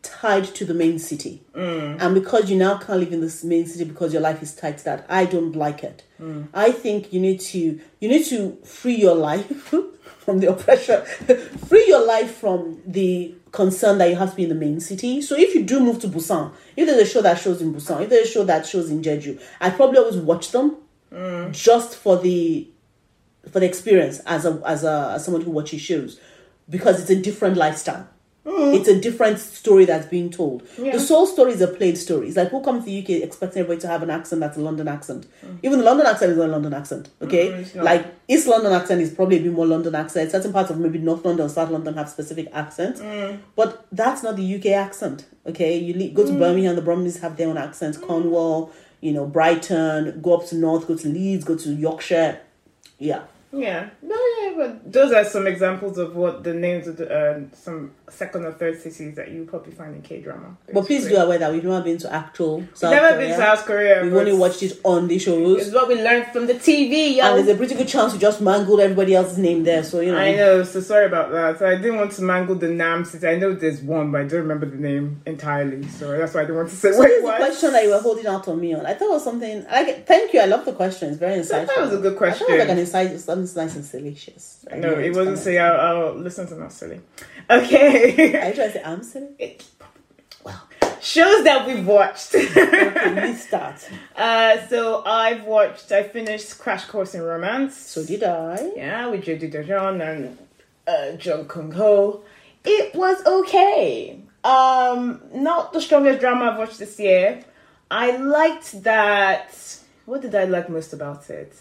tied to the main city. Mm. And because you now can't live in this main city because your life is tied to that i don't like it. Mm. I think you need to you need to free your life from the oppression. Free your life from the concern that you have to be in the main city. So if you do move to busan if there's a show that shows in busan if there's a show that shows in jeju i probably always watch them mm. just for the for the experience as a as a as someone who watches shows because it's a different lifestyle. It's a different story that's being told. Yeah. The Seoul story is a played story. It's like who comes to the UK expecting everybody to have an accent that's a London accent. Even the London accent is not a London accent. Okay, Mm, like East London accent is probably a bit more London accent. Certain parts of maybe North London or South London have specific accents, Mm. but that's not the UK accent. Okay, you le- go to Birmingham, the Brummies have their own accents. Cornwall, you know, Brighton. Go up to North, go to Leeds, go to Yorkshire. Yeah. Yeah, no, yeah, but those are some examples of what the names of the uh, some second or third cities that you probably find in K drama. But please do aware that we've never been to actual South never Korea. been to South Korea. We've only watched it on the shows. It's what we learned from the TV, yo. And there's a pretty good chance we just mangled everybody else's name there. So, you know. I know, so sorry about that. So I didn't want to mangle the Nam city. I know there's one, but I don't remember the name entirely. So that's why I didn't want to say So what this it is the question that you were holding out on me on. I thought it was something. Like, thank you. I love the question. It's very insightful. thought it was a good question. I thought it was like an insight. Something nice and salacious. I No, it wasn't say I'll, I'll listen to not silly. Okay. Are you trying to say I'm silly? It- Shows that we've watched. Okay, you start. uh, so I've watched. I finished Crash Course in Romance. So did I. Yeah, with Jodie Dejon and uh, Jung Kyung-ho. It was okay. Um, not the strongest drama I've watched this year. I liked that. What did I like most about it?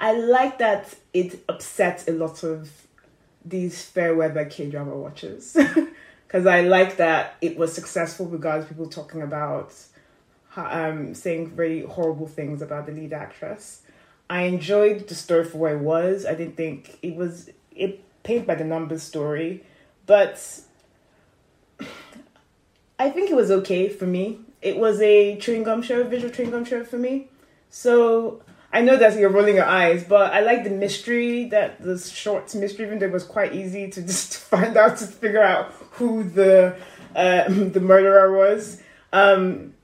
I liked that it upset a lot of these fair weather K drama watchers. Because I like that it was successful of people talking about um, saying very horrible things about the lead actress. I enjoyed the story for what it was. I didn't think it was it paint by the numbers story, but I think it was okay for me. It was a chewing gum show, visual chewing gum show for me. So I know that you're rolling your eyes, but I like the mystery that the short mystery, even was quite easy to just find out to figure out who the uh, the murderer was. Um,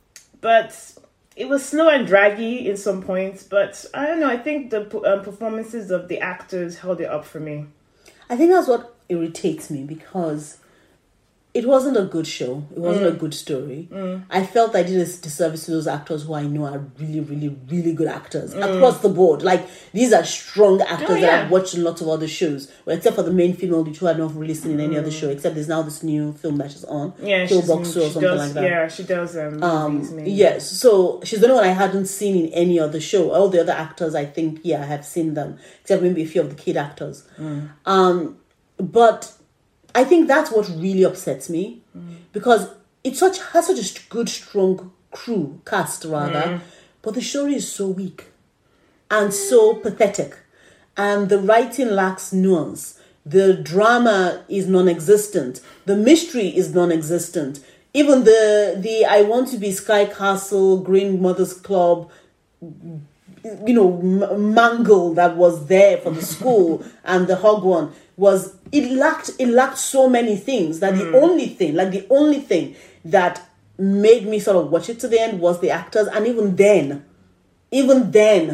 but it was slow and draggy in some points. But I don't know. I think the um, performances of the actors held it up for me. I think that's what irritates me because it wasn't a good show. It wasn't Mm. a good story. I felt I did a disservice to those actors who I know are really, really, really good actors across the board. Like these are strong actors Mm. Oh, that. I've watched in lots of other shows. Well, except for the main female, which who I've not really seen in any other show. Except there's now this new film that she's on, Mm. Yeah, Kill she's, Box or she something does. like that. Yeah, she does. Um, Um, yes, so she's the only one I hadn't seen in any other show. All the other actors, I think, yeah, I have seen them, except maybe a few of the kid actors. Um, but I think that's what really upsets me because it's such has such a good, strong crew cast rather, mm. but the story is so weak and so pathetic, and the writing lacks nuance. The drama is non-existent. The mystery is non-existent. Even the the I want to be Sky Castle Green Mothers Club you know m- mangle that was there for the school and the hog one was it lacked it lacked so many things that the mm. only thing like the only thing that made me sort of watch it to the end was the actors. And even then even then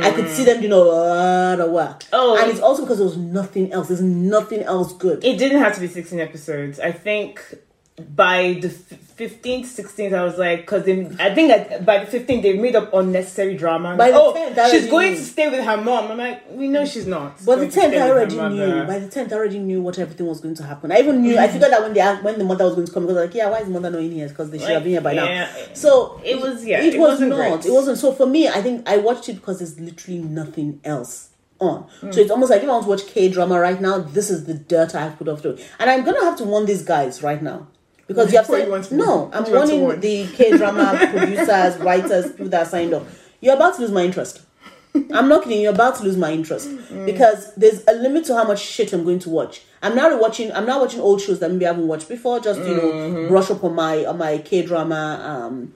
i could see mm. them you know a lot of work. Oh. and it's also because there was nothing else. There's nothing else good. It didn't have to be 16 episodes. I think by the f- 15th, 16th, I was like, because I think that by the 15th, they made up unnecessary drama. By the oh, 10th, she's going knew. to stay with her mom. I'm like, we know she's not. But the tenth, I already knew. By the tenth, I already knew what everything was going to happen. I even knew. I figured that when asked, when the mother was going to come, because I was like, yeah, why is the mother not in here? Because they should have been here by yeah. now. So It was- yeah, it, it was wasn't not. great. It wasn't. So for me, I think I watched it because there's literally nothing else on. Hmm. So it's almost like if I want to watch K drama right now, this is the dirt I have put off to it. And I'm gonna have to warn these guys right now. Because you have said you no. I'm What do you want to warning the K drama producers, writers, people that signed up. You're about to lose my interest. I'm not kidding. You're about to lose my interest mm. because there's a limit to how much shit I'm going to watch. I'm now watching. I'm now watching old shows that maybe I haven't watched before. Just you know, mm-hmm. brush up on my on my K drama, um,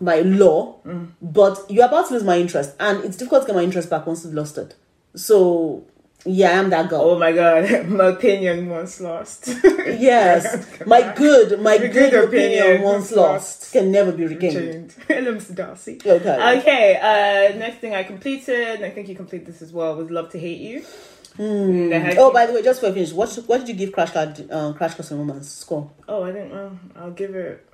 my law. Mm. But you're about to lose my interest, and it's difficult to get my interest back once you've lost it. So yeah, I'm that girl. Oh my god, my opinion once lost. yes, my good, my good, good opinion, opinion once was lost can never be regained. Hello, Mr. Darcy. Okay. Okay, uh, next thing I completed, and I think you completed this as well, was Love to Hate You. Mm. Oh, by the way, just for a finish, what what did you give Crash Card, uh, Crash Course and Romance score? Oh, I didn't know. I'll give it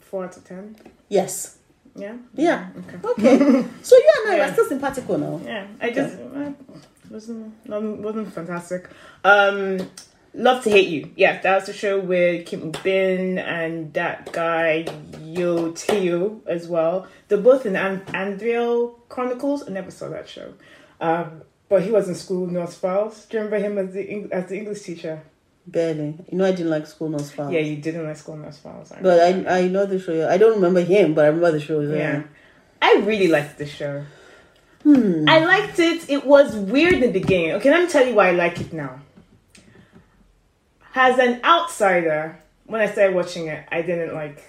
four out of ten. Yes. Yeah. Yeah. Okay. Okay. so you and I Yeah. are still simpatico now. Yeah. I just uh, wasn't wasn't fantastic. Um, Love to Hate You. Yeah, that was the show with Kim Bin and that guy Yoo Teo as well. They're both in An- Arthdal Chronicles. I never saw that show. Um, but he was in School Nurse Files. Do you remember him as the Eng- as the English teacher? Barely. You know, I didn't like School Nurse Files. Yeah, you didn't like School Nurse Files. I But. I I know the show. I don't remember him, but I remember the show. Yeah. I really liked the show. Hmm. I liked it. It was weird in the beginning. Okay, let me tell you why I like it now. As an outsider, when I started watching it, I didn't like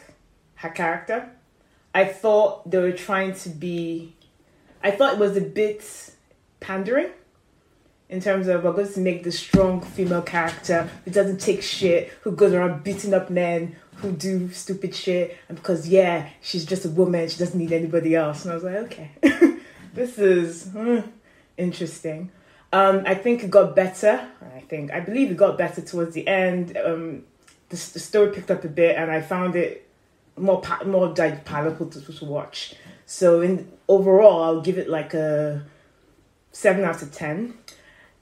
her character. I thought they were trying to be. I thought it was a bit pandering in terms of we're going to make the strong female character who doesn't take shit, who goes around beating up men who do stupid shit, and because yeah, she's just a woman, she doesn't need anybody else. And I was like, okay, this is hmm, interesting. Um, I think it got better. I think I believe it got better towards the end. Um, the, the story picked up a bit, and I found it more pa- more like palatable to, to watch. So in overall, I'll give it like a seven out of ten.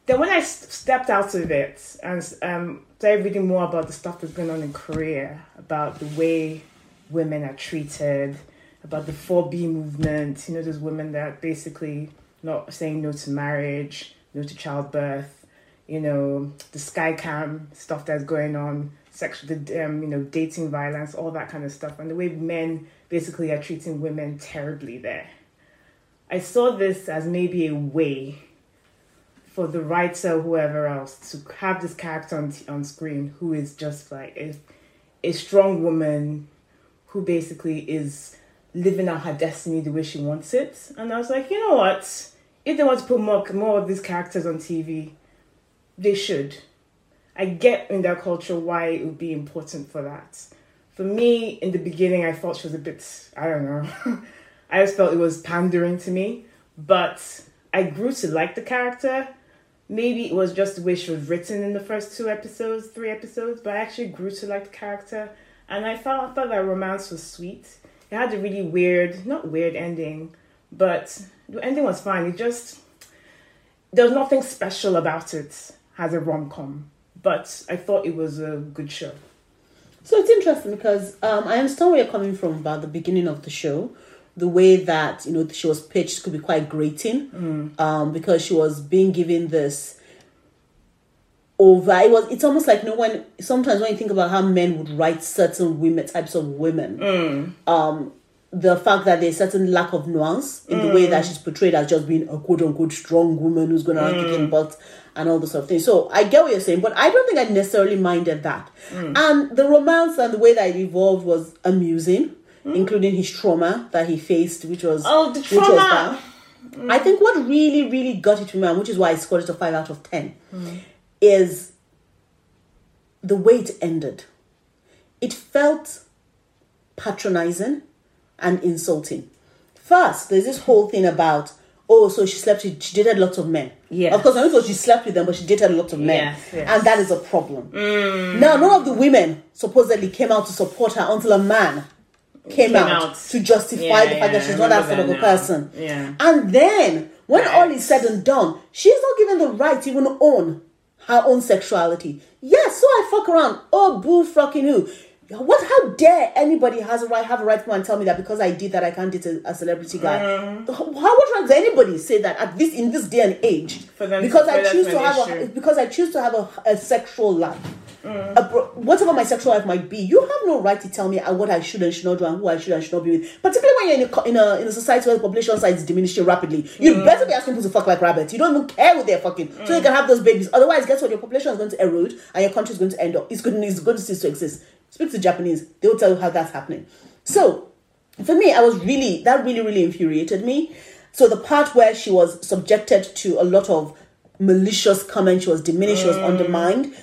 Then when I s- stepped out of it and um, started reading more about the stuff that's going on in Korea, about the way women are treated, about the 4B movement, you know, those women that basically not saying no to marriage, no to childbirth, you know, the spycam stuff that's going on, sexual, um, you know, dating violence, all that kind of stuff, and the way men basically are treating women terribly there. I saw this as maybe a way for the writer, whoever else, to have this character on, on screen who is just like a, a strong woman who basically is living out her destiny the way she wants it. And I was like, you know what? If they want to put more more of these characters on TV, they should. I get in their culture why it would be important for that. For me, in the beginning, I thought she was a bit, I don't know. I just felt it was pandering to me. But I grew to like the character. Maybe it was just the way she was written in the first two episodes, three episodes, but I actually grew to like the character. And I thought, I thought that romance was sweet. It had a really weird, not weird ending, but the ending was fine. It just, there was nothing special about it as a rom com, but I thought it was a good show. So it's interesting because um, I understand where you're coming from about the beginning of the show. The way that you know she was pitched could be quite grating, um, because she was being given this over. It was. It's almost like you know when sometimes when you think about how men would write certain women types of women, mm. um, the fact that there's certain lack of nuance in the way mm. that she's portrayed as just being a quote unquote strong woman who's going to mm. kick in mm. butt and all this sort of thing. So I get what you're saying, but I don't think I necessarily minded that. And the romance and the way that it evolved was amusing, including his trauma that he faced, which was Oh, the which was trauma! bad. I think what really, really got it to me, and which is why I scored it a five out of ten, is the way it ended. It felt patronizing and insulting. First, there's this whole thing about oh, so she slept with she dated lots of men. Yeah. Of course, I know she slept with them, but she dated lots of men. Yes, yes. And that is a problem. Mm. Now, none of the women supposedly came out to support her until a man came, Came out, out. to justify Yeah, the fact that she's not that sort of a person. Yeah. And then, when Right. all is said and done, she's not given the right to even own her own sexuality. Yes, so I fuck around. Oh, boo fucking who. What? How dare anybody has a right have a right to come and tell me that because I did that I can't date a, a celebrity guy? Mm. How right does anybody say that at this in this day and age? For them to- because I choose to have a because I choose to have a, a sexual life. Mm. A bro- whatever my sexual life might be, you have no right to tell me uh, what I should and should not do and who I should and should not be with. Particularly when you're in a, in a in a society where the population size is diminishing rapidly, you Mm. better be asking people to fuck like rabbits. You don't even care who they're fucking, so you can have those babies. Otherwise, guess what? Your population is going to erode and your country is going to end up. It's going it's going to cease to exist. Speak to the Japanese; they will tell you how that's happening. So, for me, I was really that really really infuriated me. So the part where she was subjected to a lot of malicious comments, she was diminished, she was undermined.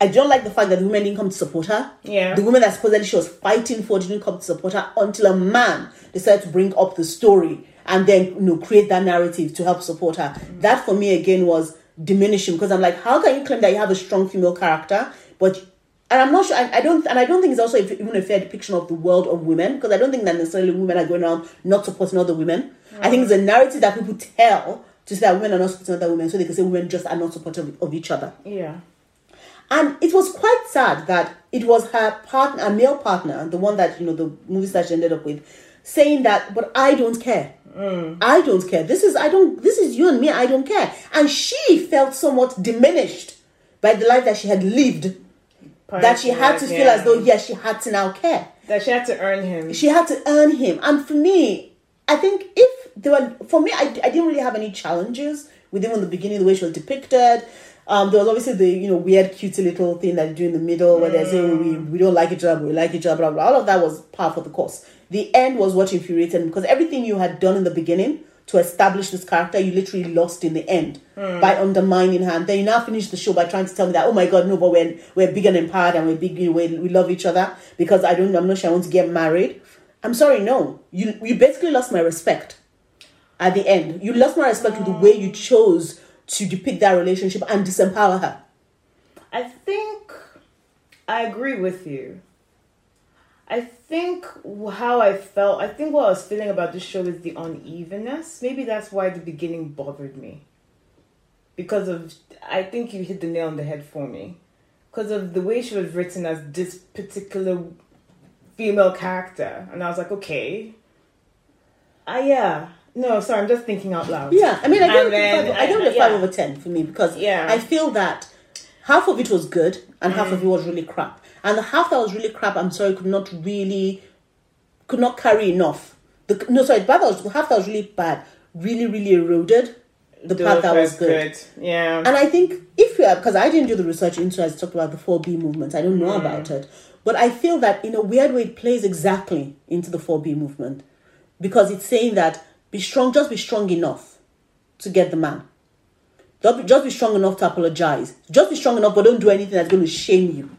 I don't like the fact that the women didn't come to support her. Yeah. The woman that supposedly she was fighting for didn't come to support her until a man decided to bring up the story and then you know create that narrative to help support her. That for me again was diminishing because I'm like, how can you claim that you have a strong female character, but and I'm not sure. I, I don't, and I don't think it's also even a fair depiction of the world of women because I don't think that necessarily women are going around not supporting other women. I think it's a narrative that people tell to say that women are not supporting other women, so they can say women just are not supportive of each other. Yeah. And it was quite sad that it was her partner, a male partner, the one that, you know, the movies that she ended up with, saying that, but I don't care. Mm. I don't care. This is, I don't, this is you and me, I don't care. And she felt somewhat diminished by the life that she had lived, that she had to feel Yeah. as though, yes, she had to now care that she had to earn him. she had to earn him. And for me, I think if there were, for me, I, I didn't really have any challenges with him in the beginning, the way she was depicted. Um, there was obviously the you know weird, cutesy little thing that they do in the middle where they say oh, we, mm. we don't like each other, we like each other, blah blah. All of that was part of the course. The end was what infuriated me because everything you had done in the beginning to establish this character, you literally lost in the end mm. by undermining her. And then you now finish the show by trying to tell me that oh my god, no, but we're we're big and empowered and we're big, you know, we, we love each other because I don't, I'm not sure I want to get married. I'm sorry, no, you you basically lost my respect at the end. You lost my respect with the mm. way you chose to depict that relationship and disempower her. I think I agree with you. I think how I felt, I think what I was feeling about this show is the unevenness. Maybe that's why the beginning bothered me. Because of, I think you hit the nail on the head for me. Because of the way she was written as this particular female character. And I was like, okay. Ah, yeah. No, sorry, I'm just thinking out loud. Yeah, I mean, I give And it a then, five, I give it a uh, five yeah. over ten for me because Yeah. I feel that half of it was good and half Mm. of it was really crap, and the half that was really crap, I'm sorry, could not really, could not carry enough. The no, sorry, the part that was half that was really bad, really, really eroded the part that was good. Yeah. And I think if you are, because I didn't do the research into as talked about the 4B movement, I don't know Mm. about it. But I feel that in a weird way it plays exactly into the 4B movement. because it's saying that be strong, just be strong enough to get the man. Just be, just be strong enough to apologize. Just be strong enough, but don't do anything that's going to shame you.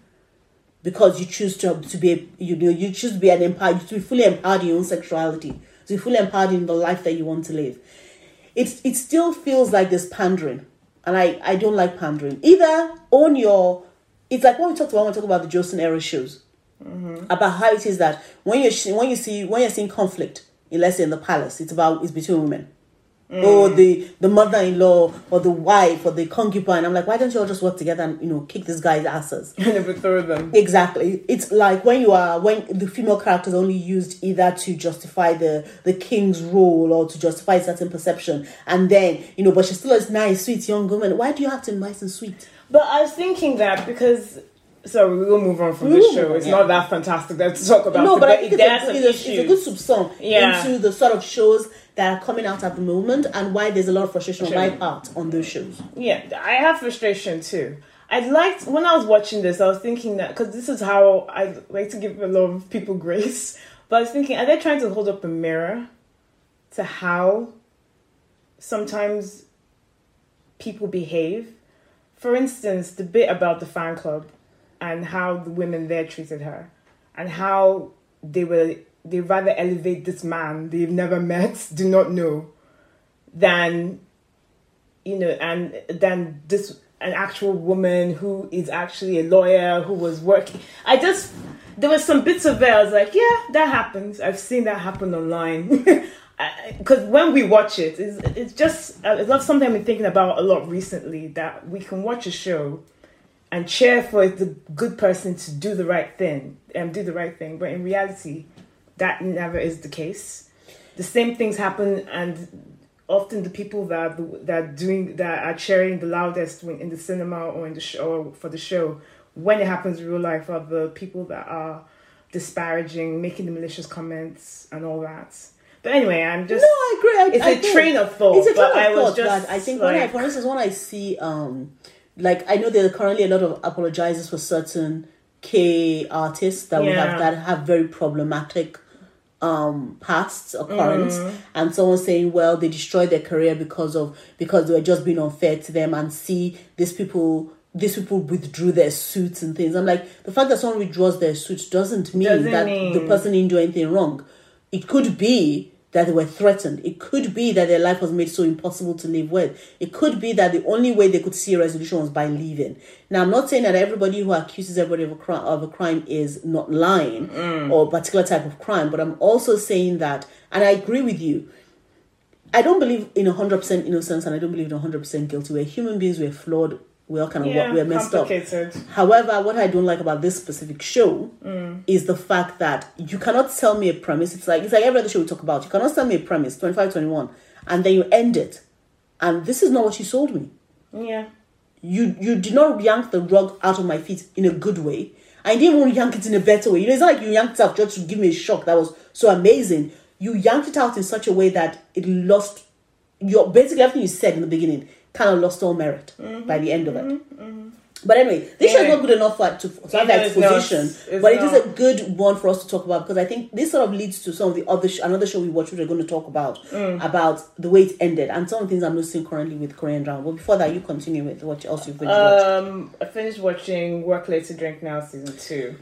Because you choose to to be a, you know you choose to be an empowered to be fully empowered in your own sexuality to be fully empowered in the life that you want to live. It it still feels like there's pandering. And i i don't like pandering. Either own your it's like what we talked about when we talk about the Joseon era shows mm-hmm. about how it is that when you when you see when you're seeing conflict in let's say in the palace it's about it's between women mm. or the the mother-in-law or the wife or the concubine i'm like why don't you all just work together and you know kick this guy's asses and overthrow them. Exactly. It's like when you are when the female character is only used either to justify the the king's role or to justify certain perception, and then you know, but she's still a nice, sweet young woman. Why do you have to be nice and sweet? But I was thinking that because. Sorry, we will move on from this show. It's yeah. not that fantastic that to talk about. no, it, but I think it's a, it's, a, it's a good subsong Yeah. into the sort of shows that are coming out at the moment and why there's a lot of frustration Sure. part on those shows. Yeah, I have frustration too. I'd liked when I was watching this, I was thinking that because this is how I like to give a lot of people grace. But I was thinking, are they trying to hold up a mirror to how sometimes people behave? For instance, the bit about the fan club and how the women there treated her, and how they were they rather elevate this man they've never met, do not know, than you know, and then this an actual woman who is actually a lawyer who was working. I just there was some bits of it. I was like, yeah, that happens. I've seen that happen online. Because when we watch it, it's, it's just uh, it's not something I've been thinking about a lot recently. That we can watch a show and cheer for the good person to do the right thing and do the right thing, but in reality, that never is the case. The same things happen, and often the people that that are doing that are cheering the loudest when in the cinema or in the show or for the show when it happens in real life are the people that are disparaging, making the malicious comments and all that. But anyway, I'm just No, I agree. I, it's I a train of thought. It's a train but of I was thought, I think when I, for instance, when I see, um, like I know there are currently a lot of apologizes for certain K artists that we have that have very problematic um pasts or currents Mm. and someone saying well they destroyed their career because of because they were just being unfair to them and see these people these people withdrew their suits and things. I'm like the fact that someone withdraws their suits doesn't mean Doesn't that mean- the person didn't do anything wrong. It could be that they were threatened. It could be that their life was made so impossible to live with. It could be that the only way they could see a resolution was by leaving. Now, I'm not saying that everybody who accuses everybody of a, cri- of a crime is not lying mm. or a particular type of crime, but I'm also saying that, and I agree with you. I don't believe in 100% innocence and I don't believe in 100% guilty. We're human beings, we're flawed, we all kind of yeah, we're messed up. However, what I don't like about this specific show Mm. is the fact that you cannot tell me a premise. It's like it's like every other show we talk about. You cannot tell me a premise, 25, 21, and then you end it. And this is not what you sold me. Yeah. You you did not yank the rug out of my feet in a good way. I didn't even yank it in a better way. You know, it's not like you yanked it out just to give me a shock that was so amazing. You yanked it out in such a way that it lost your basically everything you said in the beginning kind of lost all merit by the end of it. But anyway, this show is not good enough for, to, to have that it's not. exposition, It's but it is not. a good one for us to talk about because I think this sort of leads to some of the other sh- another show we watched, which we're going to talk about Mm. about the way it ended and some of the things I'm noticing currently with Korean drama. But before that, you continue with what else you've been watching. Um, I finished watching Work Later, Drink Now season two.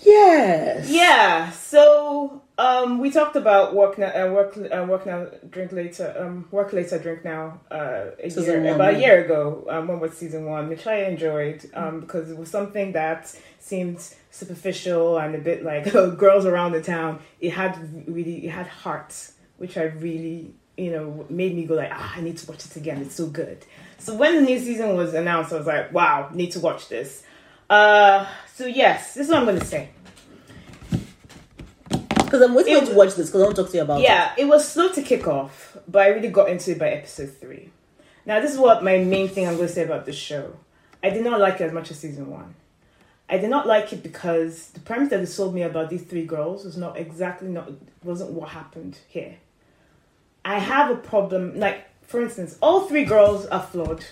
Yes. Yeah, so um, we talked about work now, uh, work, uh, work now, drink later, um, work later, drink now, uh, a Season year, one, about yeah. a year ago. Um, when was season one, which I enjoyed um, because it was something that seemed superficial and a bit like girls around the town. It had really, it had heart, which I really, you know, made me go like, ah, I need to watch it again. It's so good. So when the new season was announced, I was like, wow, need to watch this. Uh, so yes, this is what I'm going to say. Because I'm waiting It to watch this because I want to talk to you about it. Yeah, it was slow to kick off, but I really got into it by episode three. Now, this is what my main thing I'm going to say about the show. I did not like it as much as season one. I did not like it because the premise that they sold me about these three girls was not exactly not wasn't what happened here. I have a problem. Like, for instance, all three girls are flawed.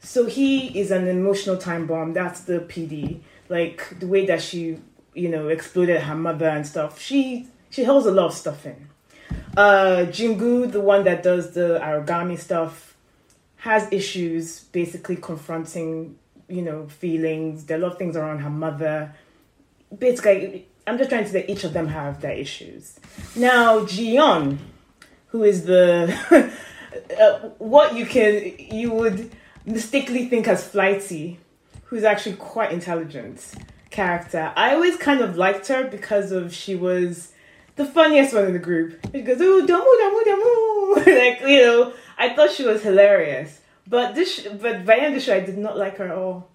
So-hee is an emotional time bomb. That's the PD. Like the way that she, you know, exploded her mother and stuff. She she holds a lot of stuff in. uh, Jingu, the one that does the origami stuff, has issues basically confronting, you know, feelings. There are a lot of things around her mother. Basically, I'm just trying to say each of them have their issues. Now, Jiyeon, who is the uh, what you can you would mistakenly think as flighty, who's actually quite intelligent character. I always kind of liked her because of she was the funniest one in the group. She goes, ooh, damu, damu, damu. like, you know, I thought she was hilarious. But this, but by the end of the show, I did not like her at all.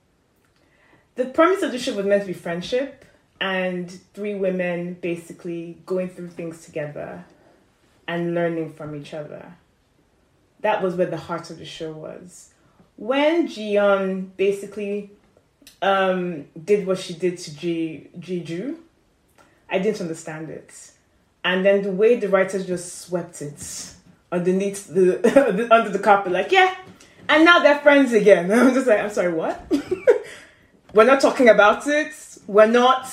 The premise of the show was meant to be friendship and three women basically going through things together and learning from each other. That was where the heart of the show was. When Jiyeon basically um, did what she did to Ji Jeju, I didn't understand it and then the way the writers just swept it underneath the under the carpet, like yeah, and now they're friends again. I'm just like, I'm sorry, what? We're not talking about it. We're not,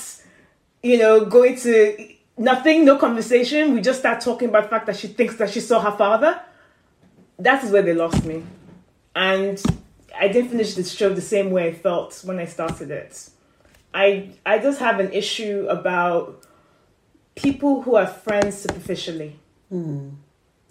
you know, going to nothing, no conversation. We just start talking about the fact that she thinks that she saw her father. That is where they lost me, and I didn't finish this show the same way I felt when I started it. I I just have an issue about people who are friends superficially. Mm.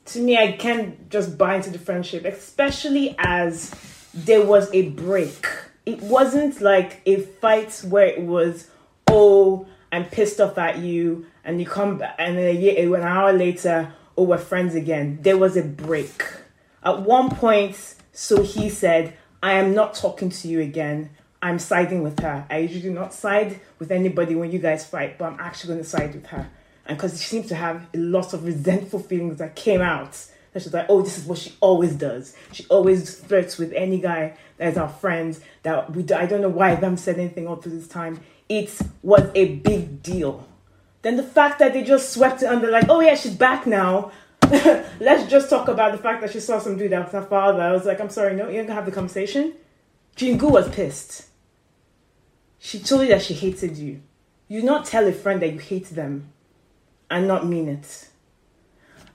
To me, I can't just buy into the friendship, especially as there was a break. It wasn't like a fight where it was, oh, I'm pissed off at you, and you come back, and then a year, an hour later, oh, we're friends again. There was a break. At one point, So-hee said, I am not talking to you again. I'm siding with her. I usually do not side with anybody when you guys fight, but I'm actually going to side with her. And because she seems to have a lot of resentful feelings that came out, that she's like, oh, this is what she always does. She always flirts with any guy that is our friends. That we, do, I don't know why I haven't said anything all through this time. It was a big deal. Then the fact that they just swept it under, like, oh yeah, she's back now. Let's just talk about the fact that she saw some dude that was her father. I was like, I'm sorry, no, you're gonna have the conversation. Jingu was pissed. She told you that she hated you. You not tell a friend that you hate them and not mean it.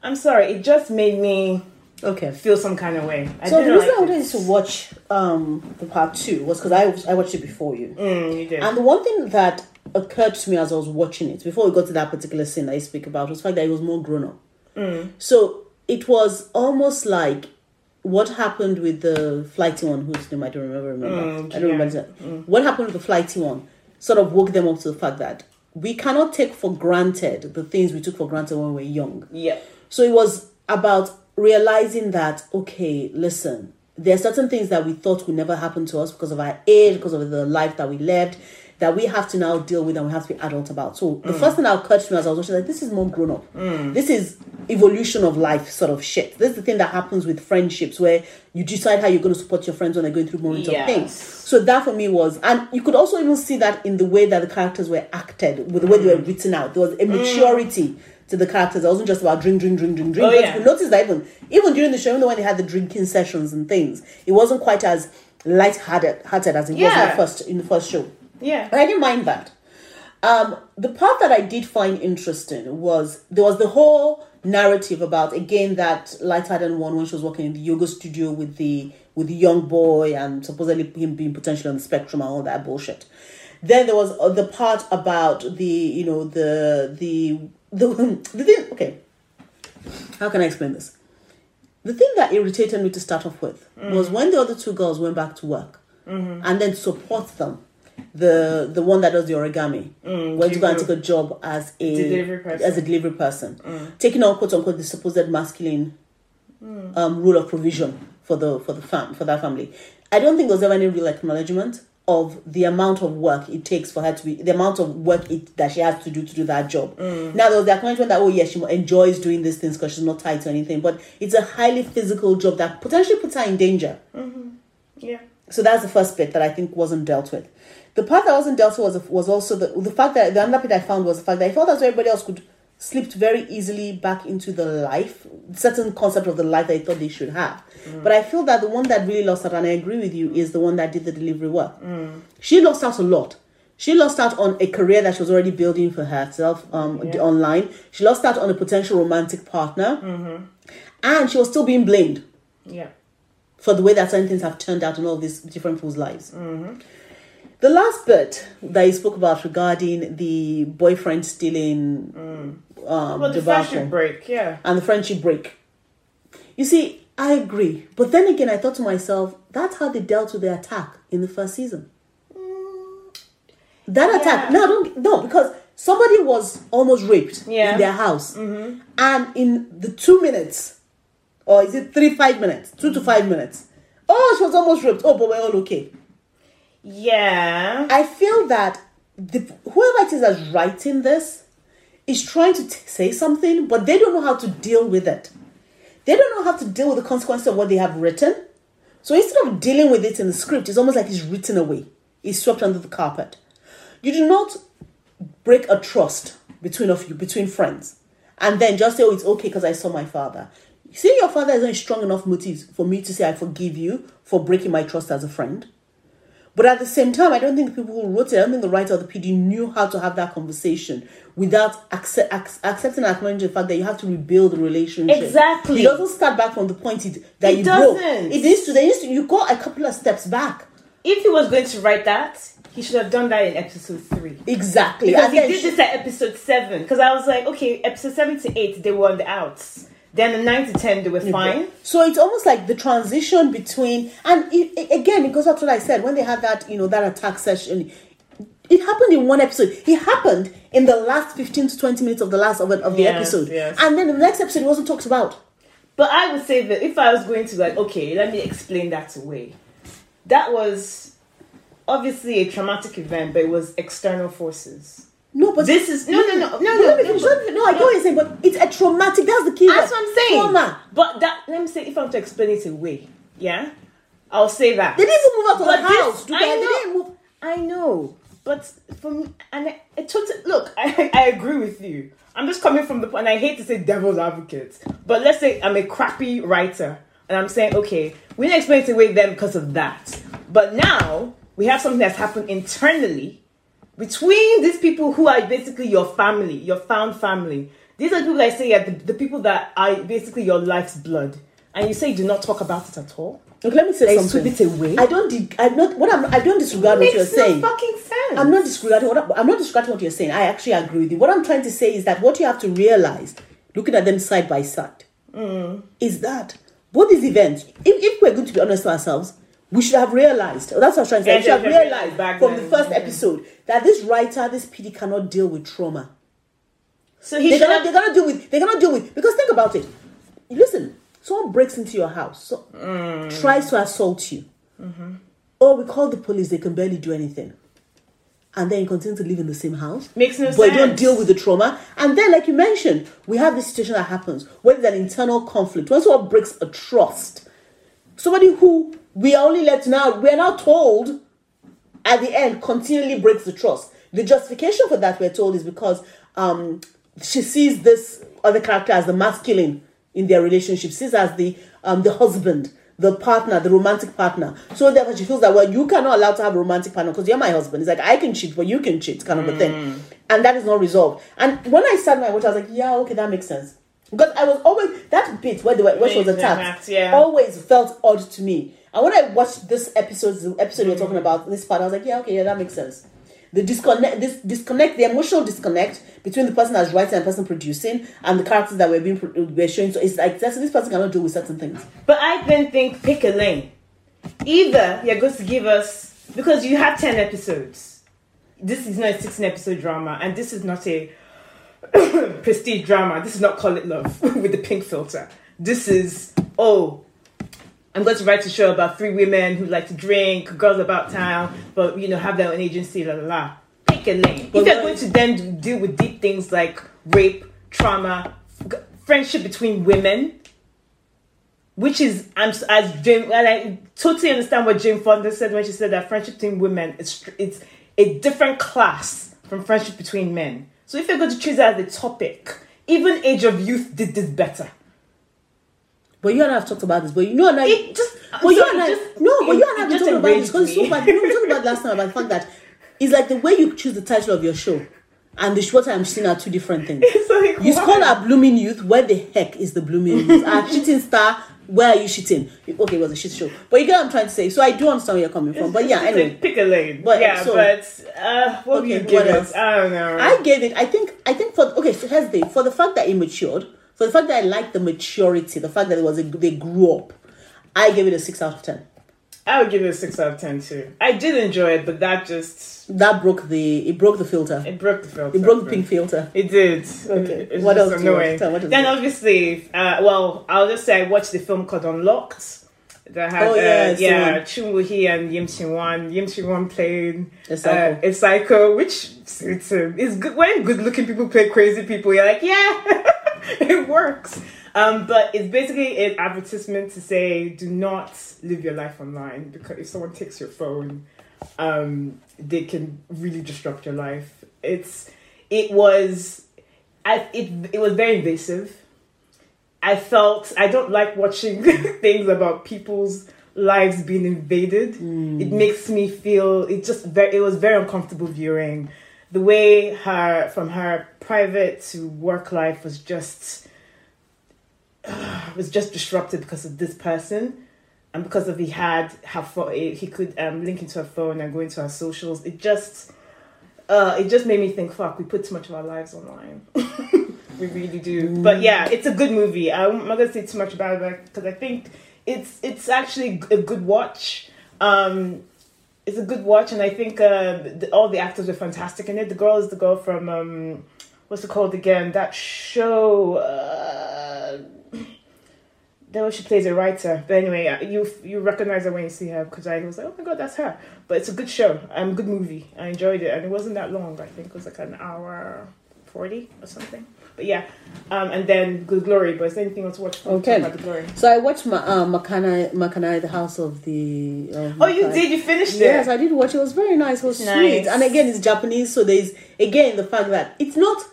I'm sorry, it just made me okay feel some kind of way. I so the reason like I wanted to watch um, the part two was because I I watched it before you. Mm, you did. And the one thing that occurred to me as I was watching it before we got to that particular scene that I speak about was the fact that it was more grown up. Mm. So it was almost like what happened with the flighty one, whose name I don't remember. Remember, mm, I don't remember. Mm. What happened with the flighty one sort of woke them up to the fact that we cannot take for granted the things we took for granted when we were young. Yeah. So it was about realizing that okay, listen, there are certain things that we thought would never happen to us because of our age, because of the life that we lived, that we have to now deal with and we have to be adult about. So the mm. first thing that occurred to me as I was watching, like, this is more grown up. Mm. This is evolution of life sort of shit. This is the thing that happens with friendships where you decide how you're going to support your friends when they're going through moments yes. of pain. So that for me was, and you could also even see that in the way that the characters were acted, with the way mm. they were mm. written out. There was a mm. maturity to the characters. It wasn't just about drink, drink, drink, drink, drink. Oh, yeah. you notice that even even during the show, even when they had the drinking sessions and things, it wasn't quite as light-hearted hearted as it yeah. was in the first in the first show. Yeah. I didn't mind that. Um, the part that I did find interesting was there was the whole narrative about again that lighthearted one when she was working in the yoga studio with the with the young boy and supposedly him being potentially on the spectrum and all that bullshit. Then there was the part about the you know the the the the thing. Okay, how can I explain this? The thing that irritated me to start off with mm. was when the other two girls went back to work mm-hmm. and then support them the the one that does the origami mm, went to go and take a job as a as a delivery person, mm. taking on quote unquote the supposed masculine mm. um, rule of provision for the for the fam for that family. I don't think there was ever any real acknowledgement of the amount of work it takes for her to be the amount of work it, that she has to do to do that job. Mm. Now there was the acknowledgement that oh yes she enjoys doing these things because she's not tied to anything, but it's a highly physical job that potentially puts her in danger. Mm-hmm. Yeah. So that's the first bit that I think wasn't dealt with. The part that wasn't dealt with was was also the the fact that the another bit I found was the fact that I felt as everybody else could slipped very easily back into the life, certain concept of the life that they thought they should have. Mm. But I feel that the one that really lost out, and I agree with you, is the one that did the delivery work. Mm. She lost out a lot She lost out on a career that she was already building for herself um, Yeah. online. She lost out on a potential romantic partner. And she was still being blamed Yeah. For the way that certain things have turned out in all these different people's lives. The last bit that you spoke about regarding the boyfriend stealing um, But the debacle fashion break, yeah. and the friendship break. You see, I agree. But then again, I thought to myself, that's how they dealt with the attack in the first season. That attack, Yeah. no, I don't, no, because somebody was almost raped Yeah. in their house. And in the two minutes, or is it three, five minutes, two to five minutes, oh, she was almost raped. Oh, but we're all okay. Yeah. I feel that the, whoever it is that's writing this is trying to t- say something, but they don't know how to deal with it. They don't know how to deal with the consequences of what they have written. So instead of dealing with it in the script, it's almost like it's written away. It's swept under the carpet. You do not break a trust between of you, between friends, and then just say, "Oh, it's okay because I saw my father." See, your father is not strong enough motives for me to say I forgive you for breaking my trust as a friend. But at the same time, I don't think the people who wrote it, I don't think the writer of the PD knew how to have that conversation without accept, ac- accepting and acknowledging the fact that you have to rebuild the relationship. Exactly. It doesn't start back from the point it, that It you broke. doesn't. It needs to. There needs to. You go a couple of steps back. If he was going to write that, he should have done that in episode three. Exactly. Because And he did this at episode seven. Because I was like, okay, episode seven to eight, they were on the outs. Then the nine to ten, they were fine. So it's almost like the transition between, and it, it- again, it goes back to what I said when they had that, you know, that attack session. It happened in one episode. It happened in the last fifteen to twenty minutes of the last of, it, of the Yes, episode, yes. and then the next episode it wasn't talked about. But I would say that if I was going to like, okay, let me explain that away. That was obviously a traumatic event, but it was external forces. No, but This is no, no, no, no, no. let me no, finish, but- let me finish. no, I what you're saying, but it's a traumatic. That's the key. That's what I'm saying. Trauma. But that let me say if I'm to explain it away, yeah, I'll say that. They didn't even move out of the this- house. do I they? They know. didn't move. I know, but for me, and I, it totally look. I, I agree with you. I'm just coming from the point, and I hate to say devil's advocate, but let's say I'm a crappy writer, and I'm saying, okay, we didn't explain it away then because of that, but now we have something that's happened internally between these people who are basically your family, your found family. These are the people I say are the, the people that are basically your life's blood, and you say you do not talk about it at all. Look, let me say They something. sweep it away. I don't. I'm not. What I'm. I don't disregard what you're saying. no fucking sense. I'm not disregarding what I- I'm not disregarding what you're saying. I actually agree with you. What I'm trying to say is that what you have to realize, looking at them side by side, mm. is that both these events, if, if we're going to be honest to ourselves, we should have realized. oh, That's what I'm trying to say. We should have realized back from then. the first Yeah. episode that this writer, this PD, cannot deal with trauma. So he They should cannot. have They cannot deal with. They cannot deal with. Because think about it. Listen, someone breaks into your house, so, mm. tries to assault you. Oh, we call the police. They can barely do anything, and then you continue to live in the same house. Makes no but you don't deal with the trauma. And then, like you mentioned, we have this situation that happens where there's an internal conflict. Once what breaks a trust, somebody who we are only let now, we are now told at the end continually breaks the trust. The justification for that, we're told, is because um, she sees this other character as the masculine in their relationship, sees as the um, the husband, the partner, the romantic partner. So therefore, she feels that well, you cannot allow to have a romantic partner because you're my husband. It's like I can cheat, but you can cheat, kind of a thing, and that is not resolved. And when I started my watch, I was like, yeah, okay, that makes sense. Because I was always that bit where they were, where she was attacked, attacked, yeah. always felt odd to me. And when I watched this episode, the episode you're talking about, this part, I was like, yeah, okay, yeah, that makes sense. The disconnect, this disconnect, the emotional disconnect between the person that's writing and the person producing, and the characters that we're being we're showing. So it's like this person cannot deal with certain things. But I then think pick a lane. Either you're going to give us because you have ten episodes. This is not a sixteen episode drama, and this is not a prestige drama. This is not Call It Love with the pink filter. This is oh, I'm going to write a show about three women who like to drink, girls about town, but you know have their own agency. La la la. Pick a lane. But if you're going to then deal with deep things like rape, trauma, friendship between women, which is I'm as Jane and I totally understand what Jane Fonda said when she said that friendship between women is it's a different class from friendship between men. So if you're going to choose that as a topic, even Age of Youth did this better. But you and I have talked about this. But you know, and I, It just but you and I, just- no, but you and I have been talking about this because it's so bad. You know, we talked about last time about the fact that It's like the way you choose the title of your show and the what I'm seeing are two different things. It's like, You call her blooming youth. Where the heck is the blooming youth? Our shitting star. Where are you shitting? Okay, it was a shit show, but you get what I'm trying to say. So I do understand where you're coming from. But yeah, a- anyway, pick a lane. But, yeah, so- but uh, what Okay, you what give else? I don't know. I gave it. I think. I think for okay. So here's the for the fact that it matured, for the fact that I liked the maturity, the fact that it was a, they grew up. I gave it a six out of ten. I would give it a six out of ten too. I did enjoy it, but that just That broke the. It broke the filter. it broke the filter. It broke the pink filter. It did. Okay. It's What else do you watch? annoying. Tell- what then obviously, uh, well, I'll just say I watched the film called Unlocked. That had, Oh, yeah, uh, yeah, one. Chun Woo Hee and Yim Si-wan. Yim Si-wan played A psycho. Uh, a psycho, which it's uh, it's good when good-looking people play crazy people. You're like, yeah, it works. Um, but it's basically an advertisement to say, do not live your life online because if someone takes your phone, um, they can really disrupt your life. It's it was, I it it was very invasive. I felt I don't like watching things about people's lives being invaded. It makes me feel it just very it was very uncomfortable viewing. The way her from her private to work life was just was just disrupted because of this person and because of he had her phone he could um, link into her phone and go into her socials. It just uh it just made me think fuck we put too much of our lives online. We really do. But yeah it's a good movie. I'm not gonna say too much about it because i think it's it's actually a good watch. Um it's a good watch and i think uh the, all the actors were fantastic in it. The girl is the girl from um what's it called again that show uh though she plays a writer. But anyway, uh, you you recognize her when you see her because I was like, oh my god, that's her. But it's a good show, I'm um, good movie. I enjoyed it, and it wasn't that long. I think it was like an hour forty or something. But yeah, um, and then Good Glory. But is there anything else to watch? Okay. About Good Glory. So I watched Ma- uh, Makana, Makana, the House of the. Of Oh, you did. You finished it. Yes. I did watch. It. It was very nice. It was Nice. sweet, and again, it's Japanese, so there's again the fact that it's not,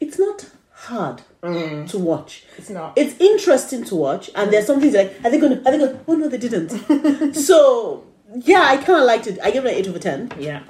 it's not hard Mm, to watch. it's not. It's interesting to watch, and there's some things like are they going? to Are they going? Oh no, they didn't. so yeah, I kind of liked it. I gave it an eight over ten. yeah.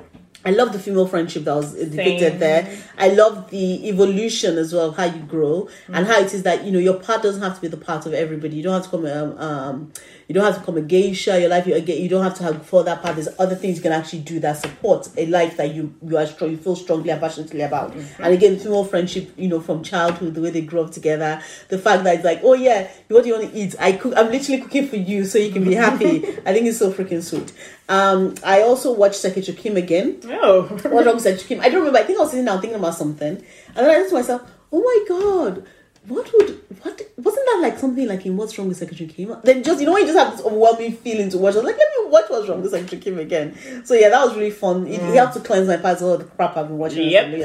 I love the female friendship that was depicted Same. there. I love the evolution as well of how you grow and how it is that you know your part doesn't have to be the part of everybody. You don't have to come um, um you don't have to become a geisha. Your life you you don't have to have for that part. There's other things you can actually do that support a life that you you are strong, you feel strongly and passionately about. And again, female friendship, you know, from childhood, the way they grew up together, the fact that it's like, oh yeah, what do you want to eat? I cook. I'm literally cooking for you so you can be happy. I think it's so freaking sweet. Um, I also watched Secretary Kim again Oh. what wrong with Secretary Kim? I don't remember. I think I was sitting down thinking about something, and then I said to myself, "Oh my god, what would what wasn't that like something like in What's Wrong with Secretary Kim?" Then just you know you just have this overwhelming feeling to watch. I was like, "Let me watch What's Wrong with Secretary Kim again." So yeah, that was really fun. It, it helped to cleanse my past all the crap I've been watching. Yep. recently.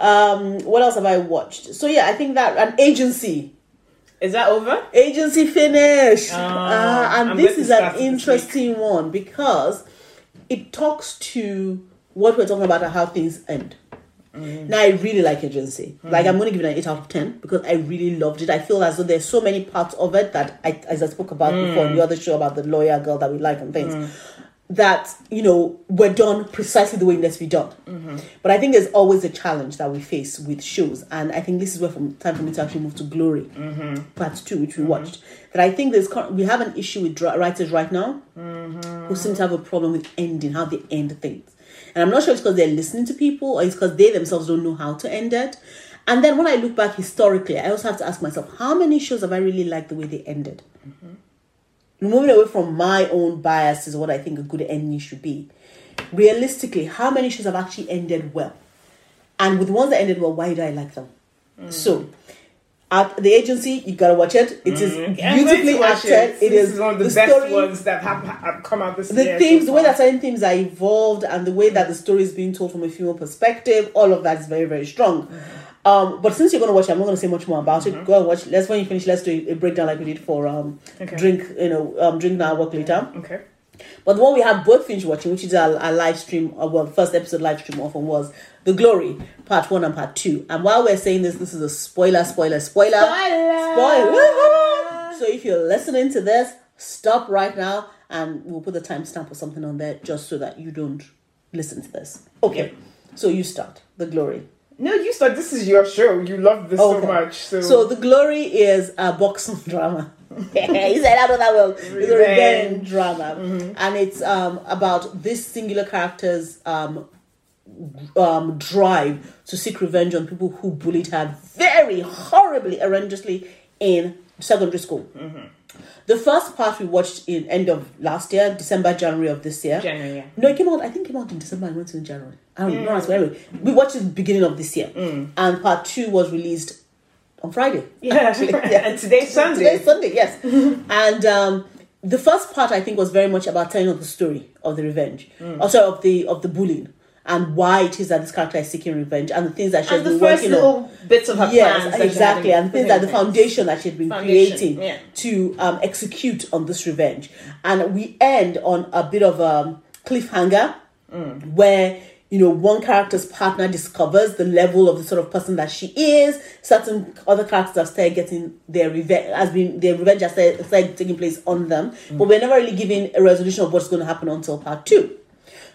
Ah. Um, what else have I watched? So yeah, I think that an agency. Is that over? Agency finished. Oh, Ah, and I'm this is an it this week. interesting one because it talks to what we're talking about and how things end. Mm. Now I really like agency. Like I'm going to give it an eight out of ten because I really loved it. I feel as though there's so many parts of it that I, as I spoke about before Mm. in the other show about the lawyer girl that we like and things, that you know were done precisely the way it needs to be done. Mm-hmm. But I think there's always a challenge that we face with shows, and I think this is where from time for me to actually move to Glory, Mm-hmm. part two, which we watched. That I think there's we have an issue with writers right now Mm-hmm. who seem to have a problem with ending, how they end things. And I'm not sure it's because they're listening to people or it's because they themselves don't know how to end it. And then when I look back historically, I also have to ask myself, how many shows have I really liked the way they ended? Mm-hmm. Moving away from my own biases, what I think a good ending should be. Realistically, how many shows have actually ended well? And with the ones that ended well, why do I like them? Mm. So, at the agency, you gotta watch it. It is I'm going to beautifully acted. It This is one of the, the best story- ones that have, have come out this the year. themes, so the way far. that certain themes are evolved, and the way that the story is being told from a female perspective, all of that is very, very strong. Um, but since you're going to watch it, I'm not going to say much more about it. Go and watch. Let's when you finish, let's do a, a breakdown like we did for um, Okay. drink. You know, um, drink now, work later. Okay. But the one we have both finished watching, which is our, our live stream, uh, well, first episode live stream often was The Glory, part one and part two. And while we're saying this, this is a spoiler, spoiler, spoiler. Spoiler! So if you're listening to this, stop right now and we'll put the timestamp or something on there just so that you don't listen to this. Okay, so you start the glory. No, you start. This is your show. You love this so much. So, So the glory is a boxing drama. he said, "I know that well." It's a revenge drama, and it's um, about this singular character's um, um, drive to seek revenge on people who bullied her very horribly, horrendously in secondary school. The first part we watched in end of last year, December, January of this year. January. Yeah. No, it came out. I think it came out in December. I went to in January. I don't know. Anyway, we watched it the beginning of this year, and part two was released on Friday. Yeah. actually. Yeah. and today's Sunday. Today's Sunday, yes. and um, the first part, I think, was very much about telling of the story of the revenge, also of the of the bullying, and why it is that this character is seeking revenge, and the things that she has and the been first working on. little bits of her. Yes, exactly, and things that the put in place. foundation that she had been Foundation, creating yeah. to um, execute on this revenge, and we end on a bit of a cliffhanger Mm. where you know one character's partner discovers the level of the sort of person that she is. Certain other characters have started getting their revenge, has been their revenge has started, started taking place on them, Mm. but we're never really given a resolution of what's going to happen until part two.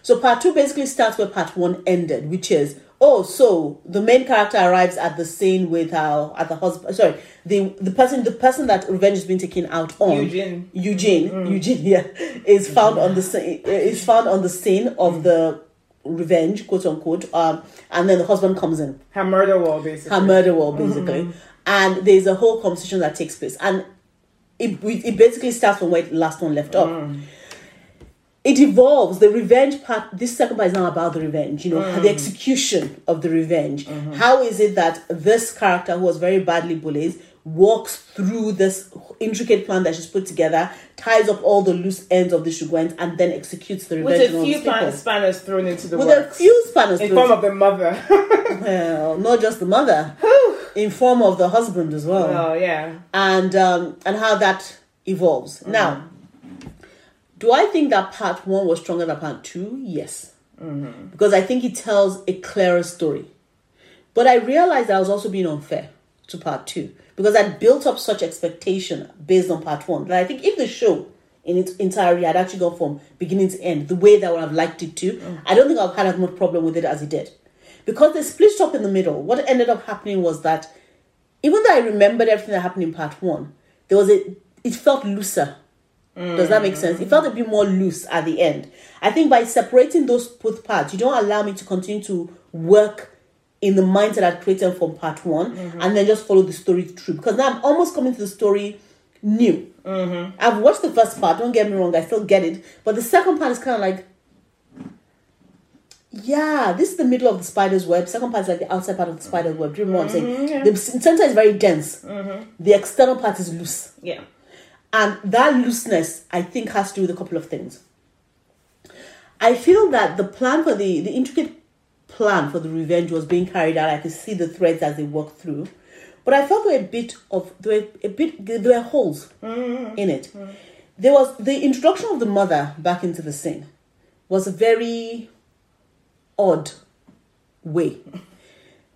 So part two basically starts where part one ended, which is oh, so the main character arrives at the scene with her at the husband. Sorry, the the person the person that revenge is being taken out on Eugene. Eugene. Mm. Eugene yeah is found on the scene is found on the scene of mm. the revenge quote unquote um and then the husband comes in. Her murder wall, basically. her murder wall basically. Mm-hmm. And there's a whole conversation that takes place. And it, it basically starts from where the last one left off mm. It evolves the revenge part this second part is now about the revenge you know mm. the execution of the revenge mm-hmm. How is it that this character who was very badly bullied walks through this intricate plan that she's put together ties up all the loose ends of the sequence and then executes the revenge with a few these people. pan- spanners thrown into the with a few spanners in form of the mother. well, not just the mother, in form of the husband as well, oh yeah. and um, and how that evolves. Now, mm-hmm. Do I think that part one was stronger than part two? Yes, mm-hmm. because I think it tells a clearer story. But I realized that I was also being unfair to part two because I built up such expectation based on part one that I think if the show in its entirety had actually gone from beginning to end the way that I would have liked it to, mm. I don't think I've had as much problem with it as it did. Because they split up in the middle, what ended up happening was that even though I remembered everything that happened in part one, there was a it felt looser. Does that make sense? It felt a bit more loose at the end. I think by separating those both parts, you don't allow me to continue to work in the mindset I'd created from part one mm-hmm. and then just follow the story through. Because now I'm almost coming to the story new. Mm-hmm. I've watched the first part, don't get me wrong, I still get it. But the second part is kind of like, yeah, this is the middle of the spider's web. Second part is like the outside part of the spider's web. Do you remember what I'm saying? Mm-hmm, the center is very dense. The external part is loose. Yeah. And that looseness, I think, has to do with a couple of things. I feel that the plan for the, the intricate plan for the revenge was being carried out. I could see the threads as they walked through. But I felt there were a bit of there were a bit there were holes mm-hmm. in it. There was the introduction of the mother back into the scene was a very odd way.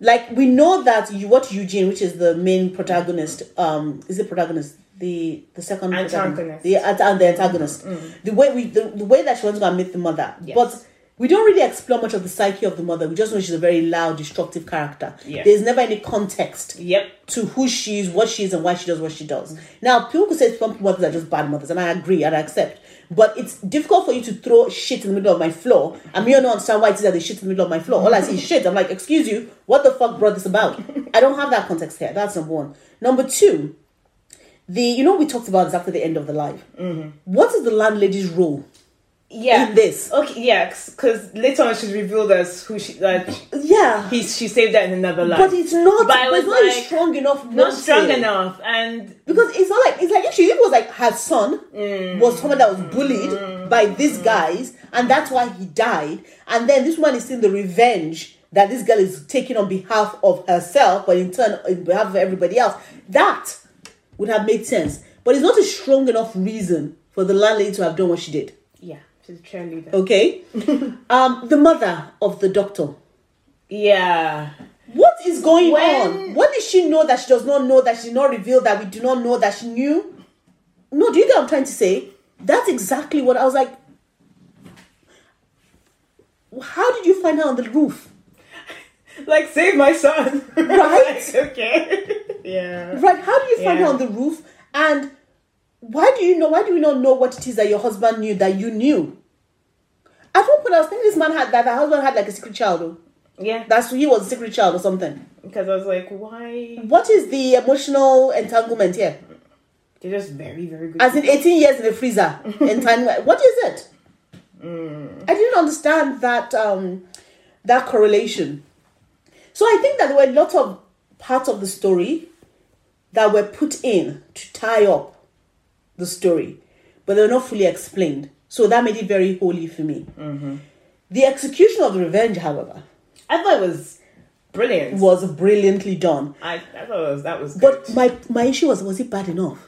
Like we know that you what Eugene, which is the main protagonist, um, is the protagonist the the second Antagonist. the and the antagonist. The way we the, the way that she wants to go and meet the mother, Yes. but we don't really explore much of the psyche of the mother. We just know she's a very loud, destructive character. Yeah. There's never any context Yep. to who she is, what she is, and why she does what she does. Now, people could say some mothers are just bad mothers, and I agree and I accept. But it's difficult for you to throw shit in the middle of my floor, and me don't understand why it is that they shit in the middle of my floor. All I see is shit. I'm like, excuse you, what the fuck brought this about? I don't have that context here. That's number one. Number two, the you know we talked about this after the end of the live. Mm-hmm. What is the landlady's role Yeah. in this? Okay. Yeah. Because later on she's revealed as who she like. Yeah, He she saved that in another life. but it's not. But it's was not like, strong enough. not strong motive. enough, and Because it's not like it's like if she it was like her son Mm. was someone that was bullied by these guys, and that's why he died. And then this one is seeing the revenge that this girl is taking on behalf of herself, but in turn on behalf of everybody else. That would have made sense, but it's not a strong enough reason for the landlady to have done what she did. yeah, she's a cheerleader. Okay, um, the mother of the doctor. Yeah. What is going When- on? What did she know that she does not know that she did not reveal that we do not know that she knew? No, do you get what I'm trying to say? That's exactly what I was like. how did you find her on the roof? Like save my son. Right? Like, okay. yeah. Right? How do you find her Yeah. on the roof? And why do you know? Why do you not know what it is that your husband knew that you knew? At one point, I was thinking this man had that the husband had like a secret child. oh. Yeah. That's he was a secret child or something. Because I was like, why? What is the emotional entanglement here? They're just very, very good. As in 18 years in the freezer. entanglement. What is it? I didn't understand that um, that correlation. So I think that there were a lot of parts of the story that were put in to tie up the story, but they were not fully explained. So that made it very holy for me. Mm-hmm. The execution of the revenge, however, I thought it was brilliant. was brilliantly done. I, I thought it was, that was But my my issue was was it bad enough?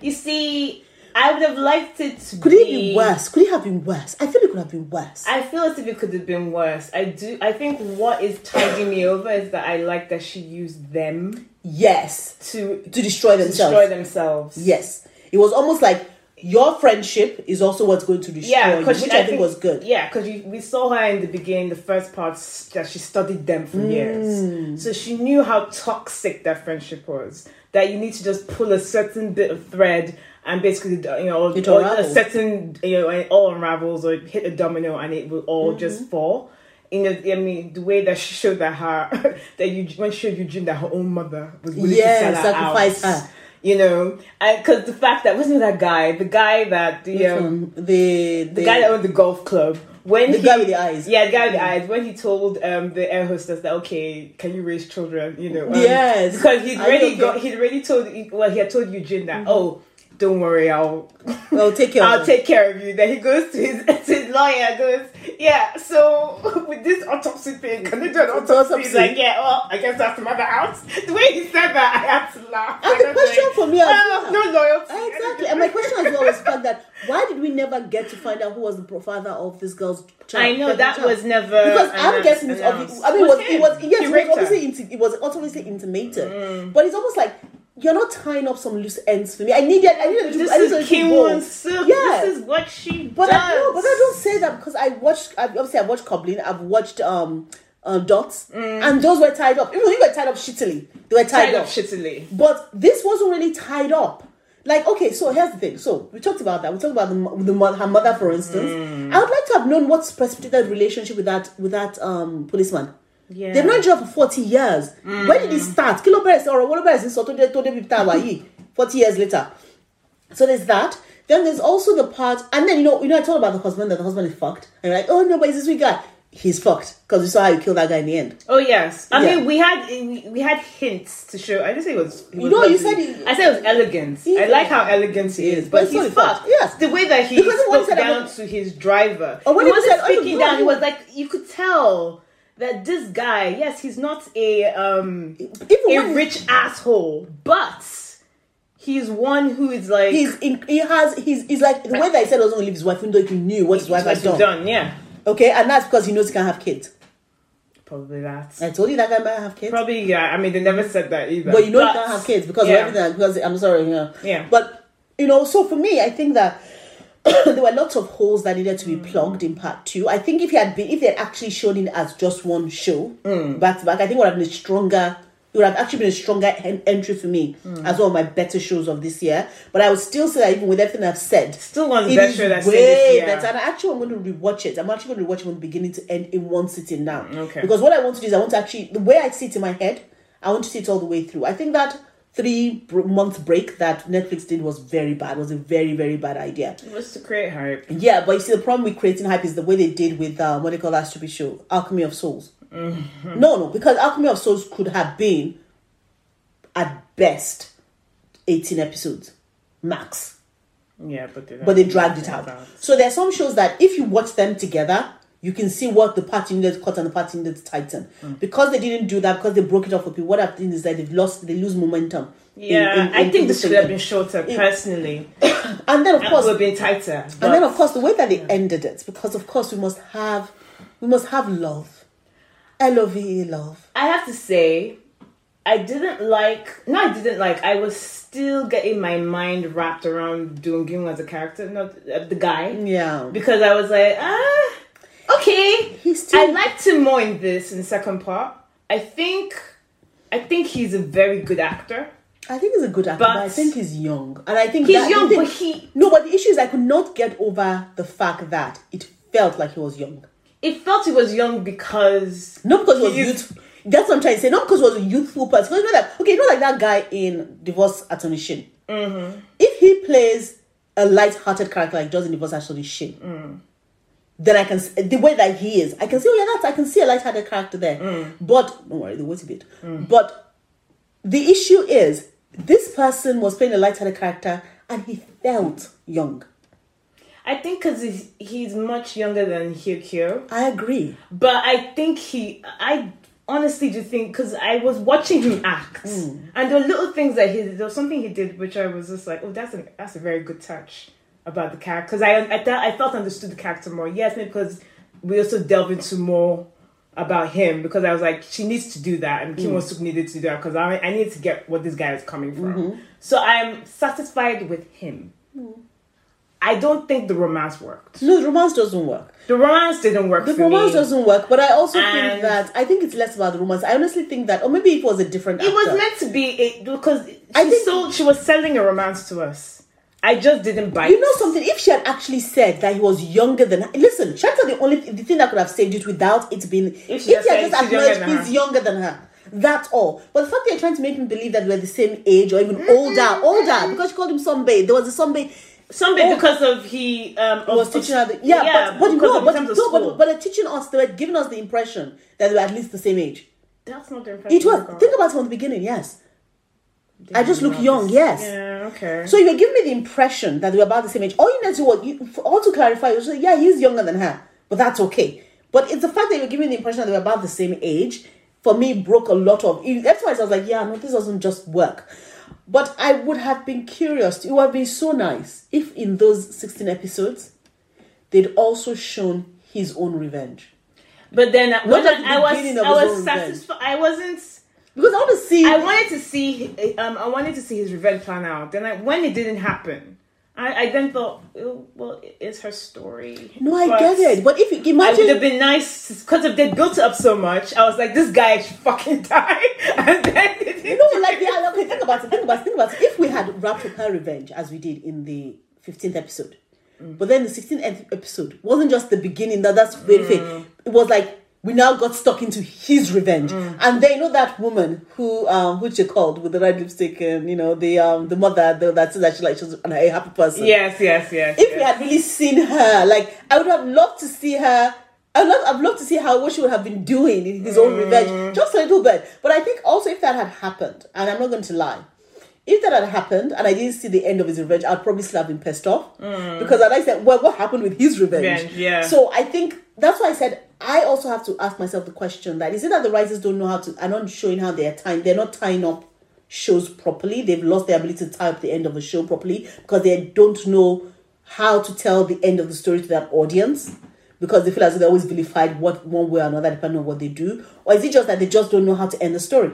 You see, I would have liked it to Could it be worse? Could it have been worse? I feel it could have been worse. I feel as if it could have been worse. I do. I think what is tiding me over is that I like that she used them yes, to to destroy themselves. destroy themselves. Yes, it was almost like your friendship is also what's going to destroy Yeah, you, which I, think, was good. Yeah, because we saw her in the beginning, the first parts that she studied them for Mm. years, so she knew how toxic that friendship was. That you need to just pull a certain bit of thread and basically, you know, It or a certain, you know, it all unravels or hit a domino and it will all Mm-hmm. just fall. You know, I mean, the way that she showed that her that you when she showed Eugene that her own mother was willing Yeah, to sell her sacrifice out. her. You know, because the fact that wasn't that guy, the guy that the um, the the, the guy that owned the golf club when The he, guy with the eyes. yeah the guy with the eyes when he told um the air hostess that okay can you raise children you know um, Yes. because he'd already Mm-hmm. got he'd already told well he had told Eugene that oh don't worry I'll well, take care. I'll of take care of you then he goes to his to his lawyer goes yeah so with this autopsy thing can they do an autopsy Autopsy. he's like yeah well I guess that's another out the way he said that I had to laugh And the I was question like, for me as well, no loyalty Exactly, and my question as well was the fact that why did we never get to find out who was the father of this girl's child? I know that child? was never because I'm guessing it's obvious. I mean, it was, it was yes, it was obviously inti- it was obviously intimated, Mm. but it's almost like you're not tying up some loose ends for me. I need needed, I needed to, This I needed is Kim. Eun-sook. Yeah. This is what she But does. I no, but I don't say that because I watched. I, obviously, I watched Goblin. I've watched um, uh, Dots, and those were tied up. Even though you were tied up shittily, they were tied, Mm. tied up. up shittily. But this wasn't really tied up. Like, okay, so here's the thing. So we talked about that. We talked about the, the her mother, for instance. Mm. I would like to have known what's precipitated relationship with that with that um policeman. Yeah. They've known each for forty years. Mm. When did it start? Kilo Beres or Wolo Beres in Soto de Tode Bita Wayi. Forty years later. So there's that. Then there's also the part, and then you know, you know, I told about the husband that the husband is fucked, and you're like, oh no, but he's this sweet guy. He's fucked because we saw how you killed that guy in the end. Oh yes. I Yeah. mean, we had we, we had hints to show. I didn't say it was. It was you lovely. said it- I said it was elegant. He- I like how elegant he is, But but he's not fault. fucked. Yes. the way that he Because he spoke said, "I'm down to his driver. Or when he he wasn't said, "Oh, speaking know, down. He was like you could tell that this guy. Yes, he's not a um Even a rich asshole, but he's one who is like He's in, he has he's he's like the way that he said doesn't leave his wife, even though he knew what his wife had done. done. Yeah, Okay, and that's because he knows he can have kids. probably that. I told you that guy might have kids. Probably yeah. I mean, they never said that either. But you know he can't have kids because yeah. of everything. Because I'm sorry, yeah. Yeah. But you know, so for me, I think that there were lots of holes that needed to be mm. plugged in part two. I think if he had been, if they had actually shown it as just one show mm. back to back, I think it would have been a stronger. It would have actually been a stronger en- entry for me mm. as one of my better shows of this year. But I would still say that even with everything I've said, Still one of the best is show that's way seen this year. better. And actually, I'm going to rewatch it. I'm actually going to rewatch it from beginning to end in one sitting now. Okay. Because what I want to do is I want to actually the way I see it in my head. I want to see it all the way through. I think that three month break that Netflix did was very bad. Was a very very bad idea. It was to create hype. Yeah, but you see, the problem with creating hype is the way they did with um, what they call that stupid show, Alchemy of Souls. Mm-hmm. No, no, because Alchemy of Souls could have been at best eighteen episodes max Yeah, but they, but they dragged it out. So there are some shows that if you watch them together, you can see what the party needed cut and the party needed to tighten. Mm. Because they didn't do that, because they broke it off for people, what happened is that they've lost, they lose momentum. Yeah, in- in I think this should have been shorter. Personally, And then of course, it would have been tighter. and then of course, the way that they ended it, because of course we must have, we must have love, L O V E love. I have to say, I didn't like. No, I didn't like. I was still getting my mind wrapped around Doing as a character, not uh, the guy, Yeah, because I was like, ah, Okay, He's still- I liked him more in this in the second part. I think, I think he's a very good actor. I think he's a good actor, but, But- I think he's young, and I think He's that- young, the but he- no. But the issue is, I could not get over the fact that it felt like he was young. It felt he was young because Not because he was He is- youth. That's what I'm trying to say. Not because he was a youthful person. Because you know that okay, you know like that guy in Divorce Attorney Shin. Mm-hmm. If he plays a light-hearted character like does in Divorce Attorney Shin, Mm. Then I can the way that he is, I can see. Oh yeah, that's I can see a light-hearted character there. Mm. But don't worry, the wait a bit. But the issue is this person was playing a light-hearted character and he felt young. I think because he's, he's much younger than Hye-kyo. I agree. But I think he, I honestly do think because I was watching him act, Hmm. and there were little things that he. There was something he did which I was just like, oh, that's a that's a very good touch about the character because I I thought I felt understood the character more. Yes, because we also delve into more about him because I was like, she needs to do that, and Kim Hmm. Eun-sook needed to do that because I I need to get what this guy is coming from. Mm-hmm. So I'm satisfied with him. Hmm. I don't think the romance worked. No, the romance doesn't work. The romance didn't work The romance me. doesn't work, but I also think that I think it's less about the romance. I honestly think that, or maybe it was a different. It was meant to be a, because she I think- sold, she was selling a romance to us. I just didn't buy. You know something? If she had actually said that he was younger than her, listen, that's the only the thing that could have saved it without it being. If, If she he had just younger acknowledged than he's younger than her, that's all. But the fact that you're trying to make me believe that we're the same age or even older, older, because she called him sunbae. There was a sunbae. Something Oh. because of he um Who was teaching her. The, yeah, but, but no, of but of no, but, but they're teaching us. They were giving us the impression that they were at least the same age. that's not the impression. It was. Think about it from the beginning. Yes. I just look young. this- Yes. Yeah. Okay. So you were giving me the impression that we're about the same age. All you need to what you for- all to clarify you say, yeah, he's younger than her, but that's okay. But it's the fact that you were giving me the impression that we're about the same age. For me, broke a lot of. That's why I was like, yeah, no, this doesn't just work. But I would have been curious. It would have been so nice if in those sixteen episodes, they'd also shown his own revenge. but then when I, I was I was satisfied. I wasn't. Because I want to see. I wanted to see. Um, I wanted to see his revenge plan out. Then, I, when it didn't happen, I, I then thought, oh, well, it's her story. no, I But- get it. But if you imagine, it would have been nice because if they built it up so much, I was like, this guy should fucking die. And then You know, like yeah, okay, think about it, think about it, think about it. If we had wrapped up her revenge as we did in the fifteenth episode, but then the sixteenth episode wasn't just the beginning. That that's very fake. It was like we now got stuck into his revenge, and then you know that woman who um who she called with the red lipstick and you know the um the mother the, that says that she like she's a happy person. Yes, yes, yes. If yes. we had really seen her, like I would have loved to see her. I would love, I'd love to see how what she would have been doing in his own revenge, just a little bit. But I think also if that had happened, and I'm not going to lie, if that had happened and I didn't see the end of his revenge, I'd probably still have been pissed off because I'd like said, well, what happened with his revenge? Revenge, yeah. So I think that's why I said I also have to ask myself the question that is it that the writers don't know how to are not showing how they're tying they're not tying up shows properly. They've lost their ability to tie up the end of the show properly because they don't know how to tell the end of the story to that audience because they feel as though they're always vilified what one way or another depending on what they do. Or is it just that they just don't know how to end the story?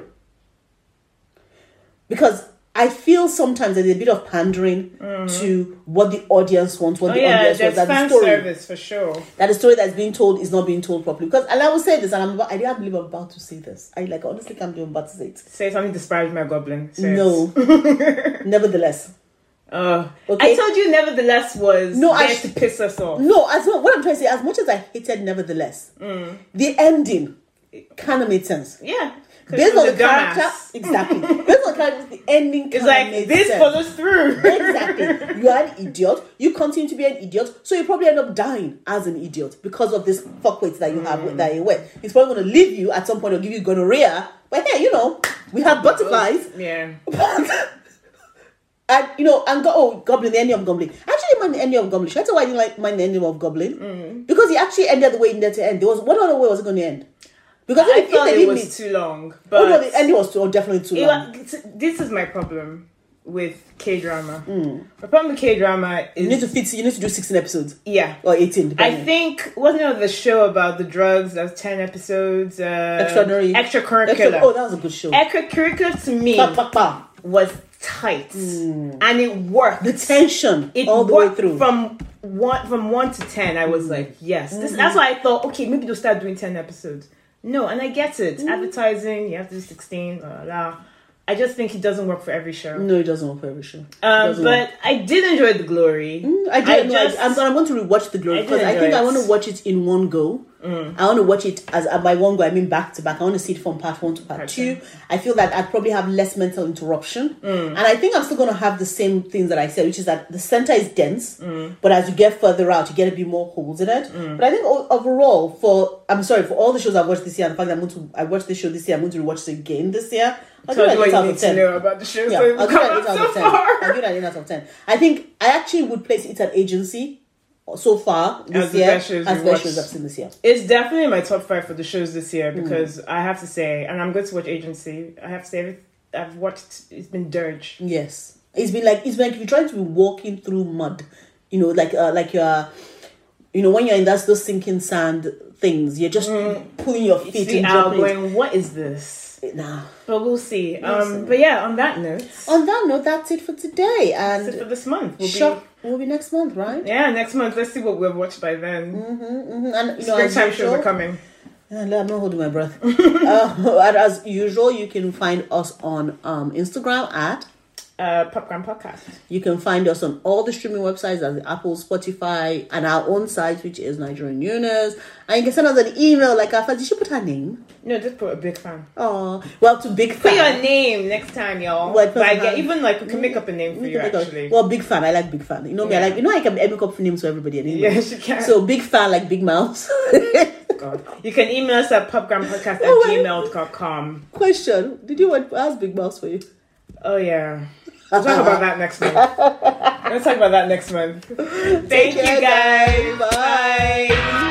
Because I feel sometimes there's a bit of pandering to what the audience wants, what Oh the yeah, audience there's wants. That the fan story service for sure. that the story that's being told is not being told properly. Because and I will say this, and I'm about, I can't believe I'm about to say this. I like honestly can't believe I'm about to say it. Say something disparage my goblin. Say. No, nevertheless, Uh, Okay. I told you, nevertheless, was No, I there sh- to piss us off. no. As well, what I'm trying to say, as much as I hated, nevertheless, Mm. the ending kind of made sense. Yeah, Based was on the character, dumbass. exactly. Based on the character, the ending. It's like this sense. follows through. exactly. You are an idiot. You continue to be an idiot, so you probably end up dying as an idiot because of this fuckweight that you have with that you wear. He's probably going to leave you at some point or give you gonorrhea. But hey, you know, we have butterflies. yeah. and you know, and go, oh, Goblin, the ending of Goblin. I actually mind the ending of Goblin. Should I tell why I didn't like mind the ending of Goblin? Mm. Because he actually ended the way he needed to end. There was what other way was it going to end? Because I if, if thought they it didn't was meet, too long, but oh no, the ending was too, oh, definitely too long. this is my problem with K drama. My problem with K drama is Mm. You need to fit. You need to do sixteen episodes yeah. or eighteen. I think wasn't it the show about the drugs? That was ten episodes. Uh, Extraordinary. extracurricular. Extra- oh, that was a good show. extracurricular to me Pa, pa, pa. was tight, and it worked. The tension it all the way through. from one from one to ten. I was like, yes, this, that's why I thought, okay, maybe they'll start doing ten episodes. No, and I get it. Mm. Advertising, you have to do sixteen. Blah, blah, blah. I just think it doesn't work for every show. no, it doesn't work for every show. Um, but work. I did enjoy the glory. I did. I no, I- just- I'm, I'm going to rewatch the glory I because I enjoy think I it. Mm. want to watch it in one go. I want to watch it as uh, by one go. I mean back to back. I want to see it from part one to part, Part two. two. I feel that I'd probably have less mental interruption, Mm. and I think I'm still going to have the same things that I said, which is that the center is dense, Mm. but as you get further out, you get a bit more holes in it. But I think overall, for I'm sorry for all the shows I've watched this year, and the fact that I'm going to I watched this show this year, I'm going to rewatch it again this year. I'll So what eight you out need of to 10. know about the show. Yeah, so I'll give it 8 out out so of 10. I'll far. give 8 out of 10. I think I actually would place it at agency so far this As the year best shows as best shows I've seen this year. It's definitely my top five for the shows this Mm. year because I have to say, and I'm going to watch Agency. I have to say, I've watched. It's been dirge. Yes. It's been like it's been like you're trying to be walking through mud. You know, like uh, like you're you know, when you're in that those sinking sand things, you're just pulling your feet See and jumping. going, what is this? Nah. But we'll see. see. Um, but yeah, on that note, On that note, that's it for today. that's it for this month. We'll shop will be next month, right? yeah next month. Let's see what we've watched by then. Mhm, And you know, as Springtime shows are coming. Yeah, I'm not holding my breath. uh, and as usual, you can find us on um, Instagram at. Uh, Popgram Podcast. You can find us on all the streaming websites as Apple, Spotify, and our own site, which is Nigerian Noonas. And you can send us an email like our Did she put her name? No, just put a big fan. Oh, well, to Big Put your name next time, y'all. But I get, even like we can make up a name for you actually. Well, Big Fan. I like Big Fan. You know me. I like. You know I can make up names for everybody. Anyway. yes, you can. So Big Fan like Big Mouth. God. You can email us at popgrampodcast at Oh, gmail.com. Question: Did you want ask Big Mouth for you? Oh, yeah. We'll talk about that next month. Let's talk about that next month. Thank you care, guys. guys. Bye. Bye.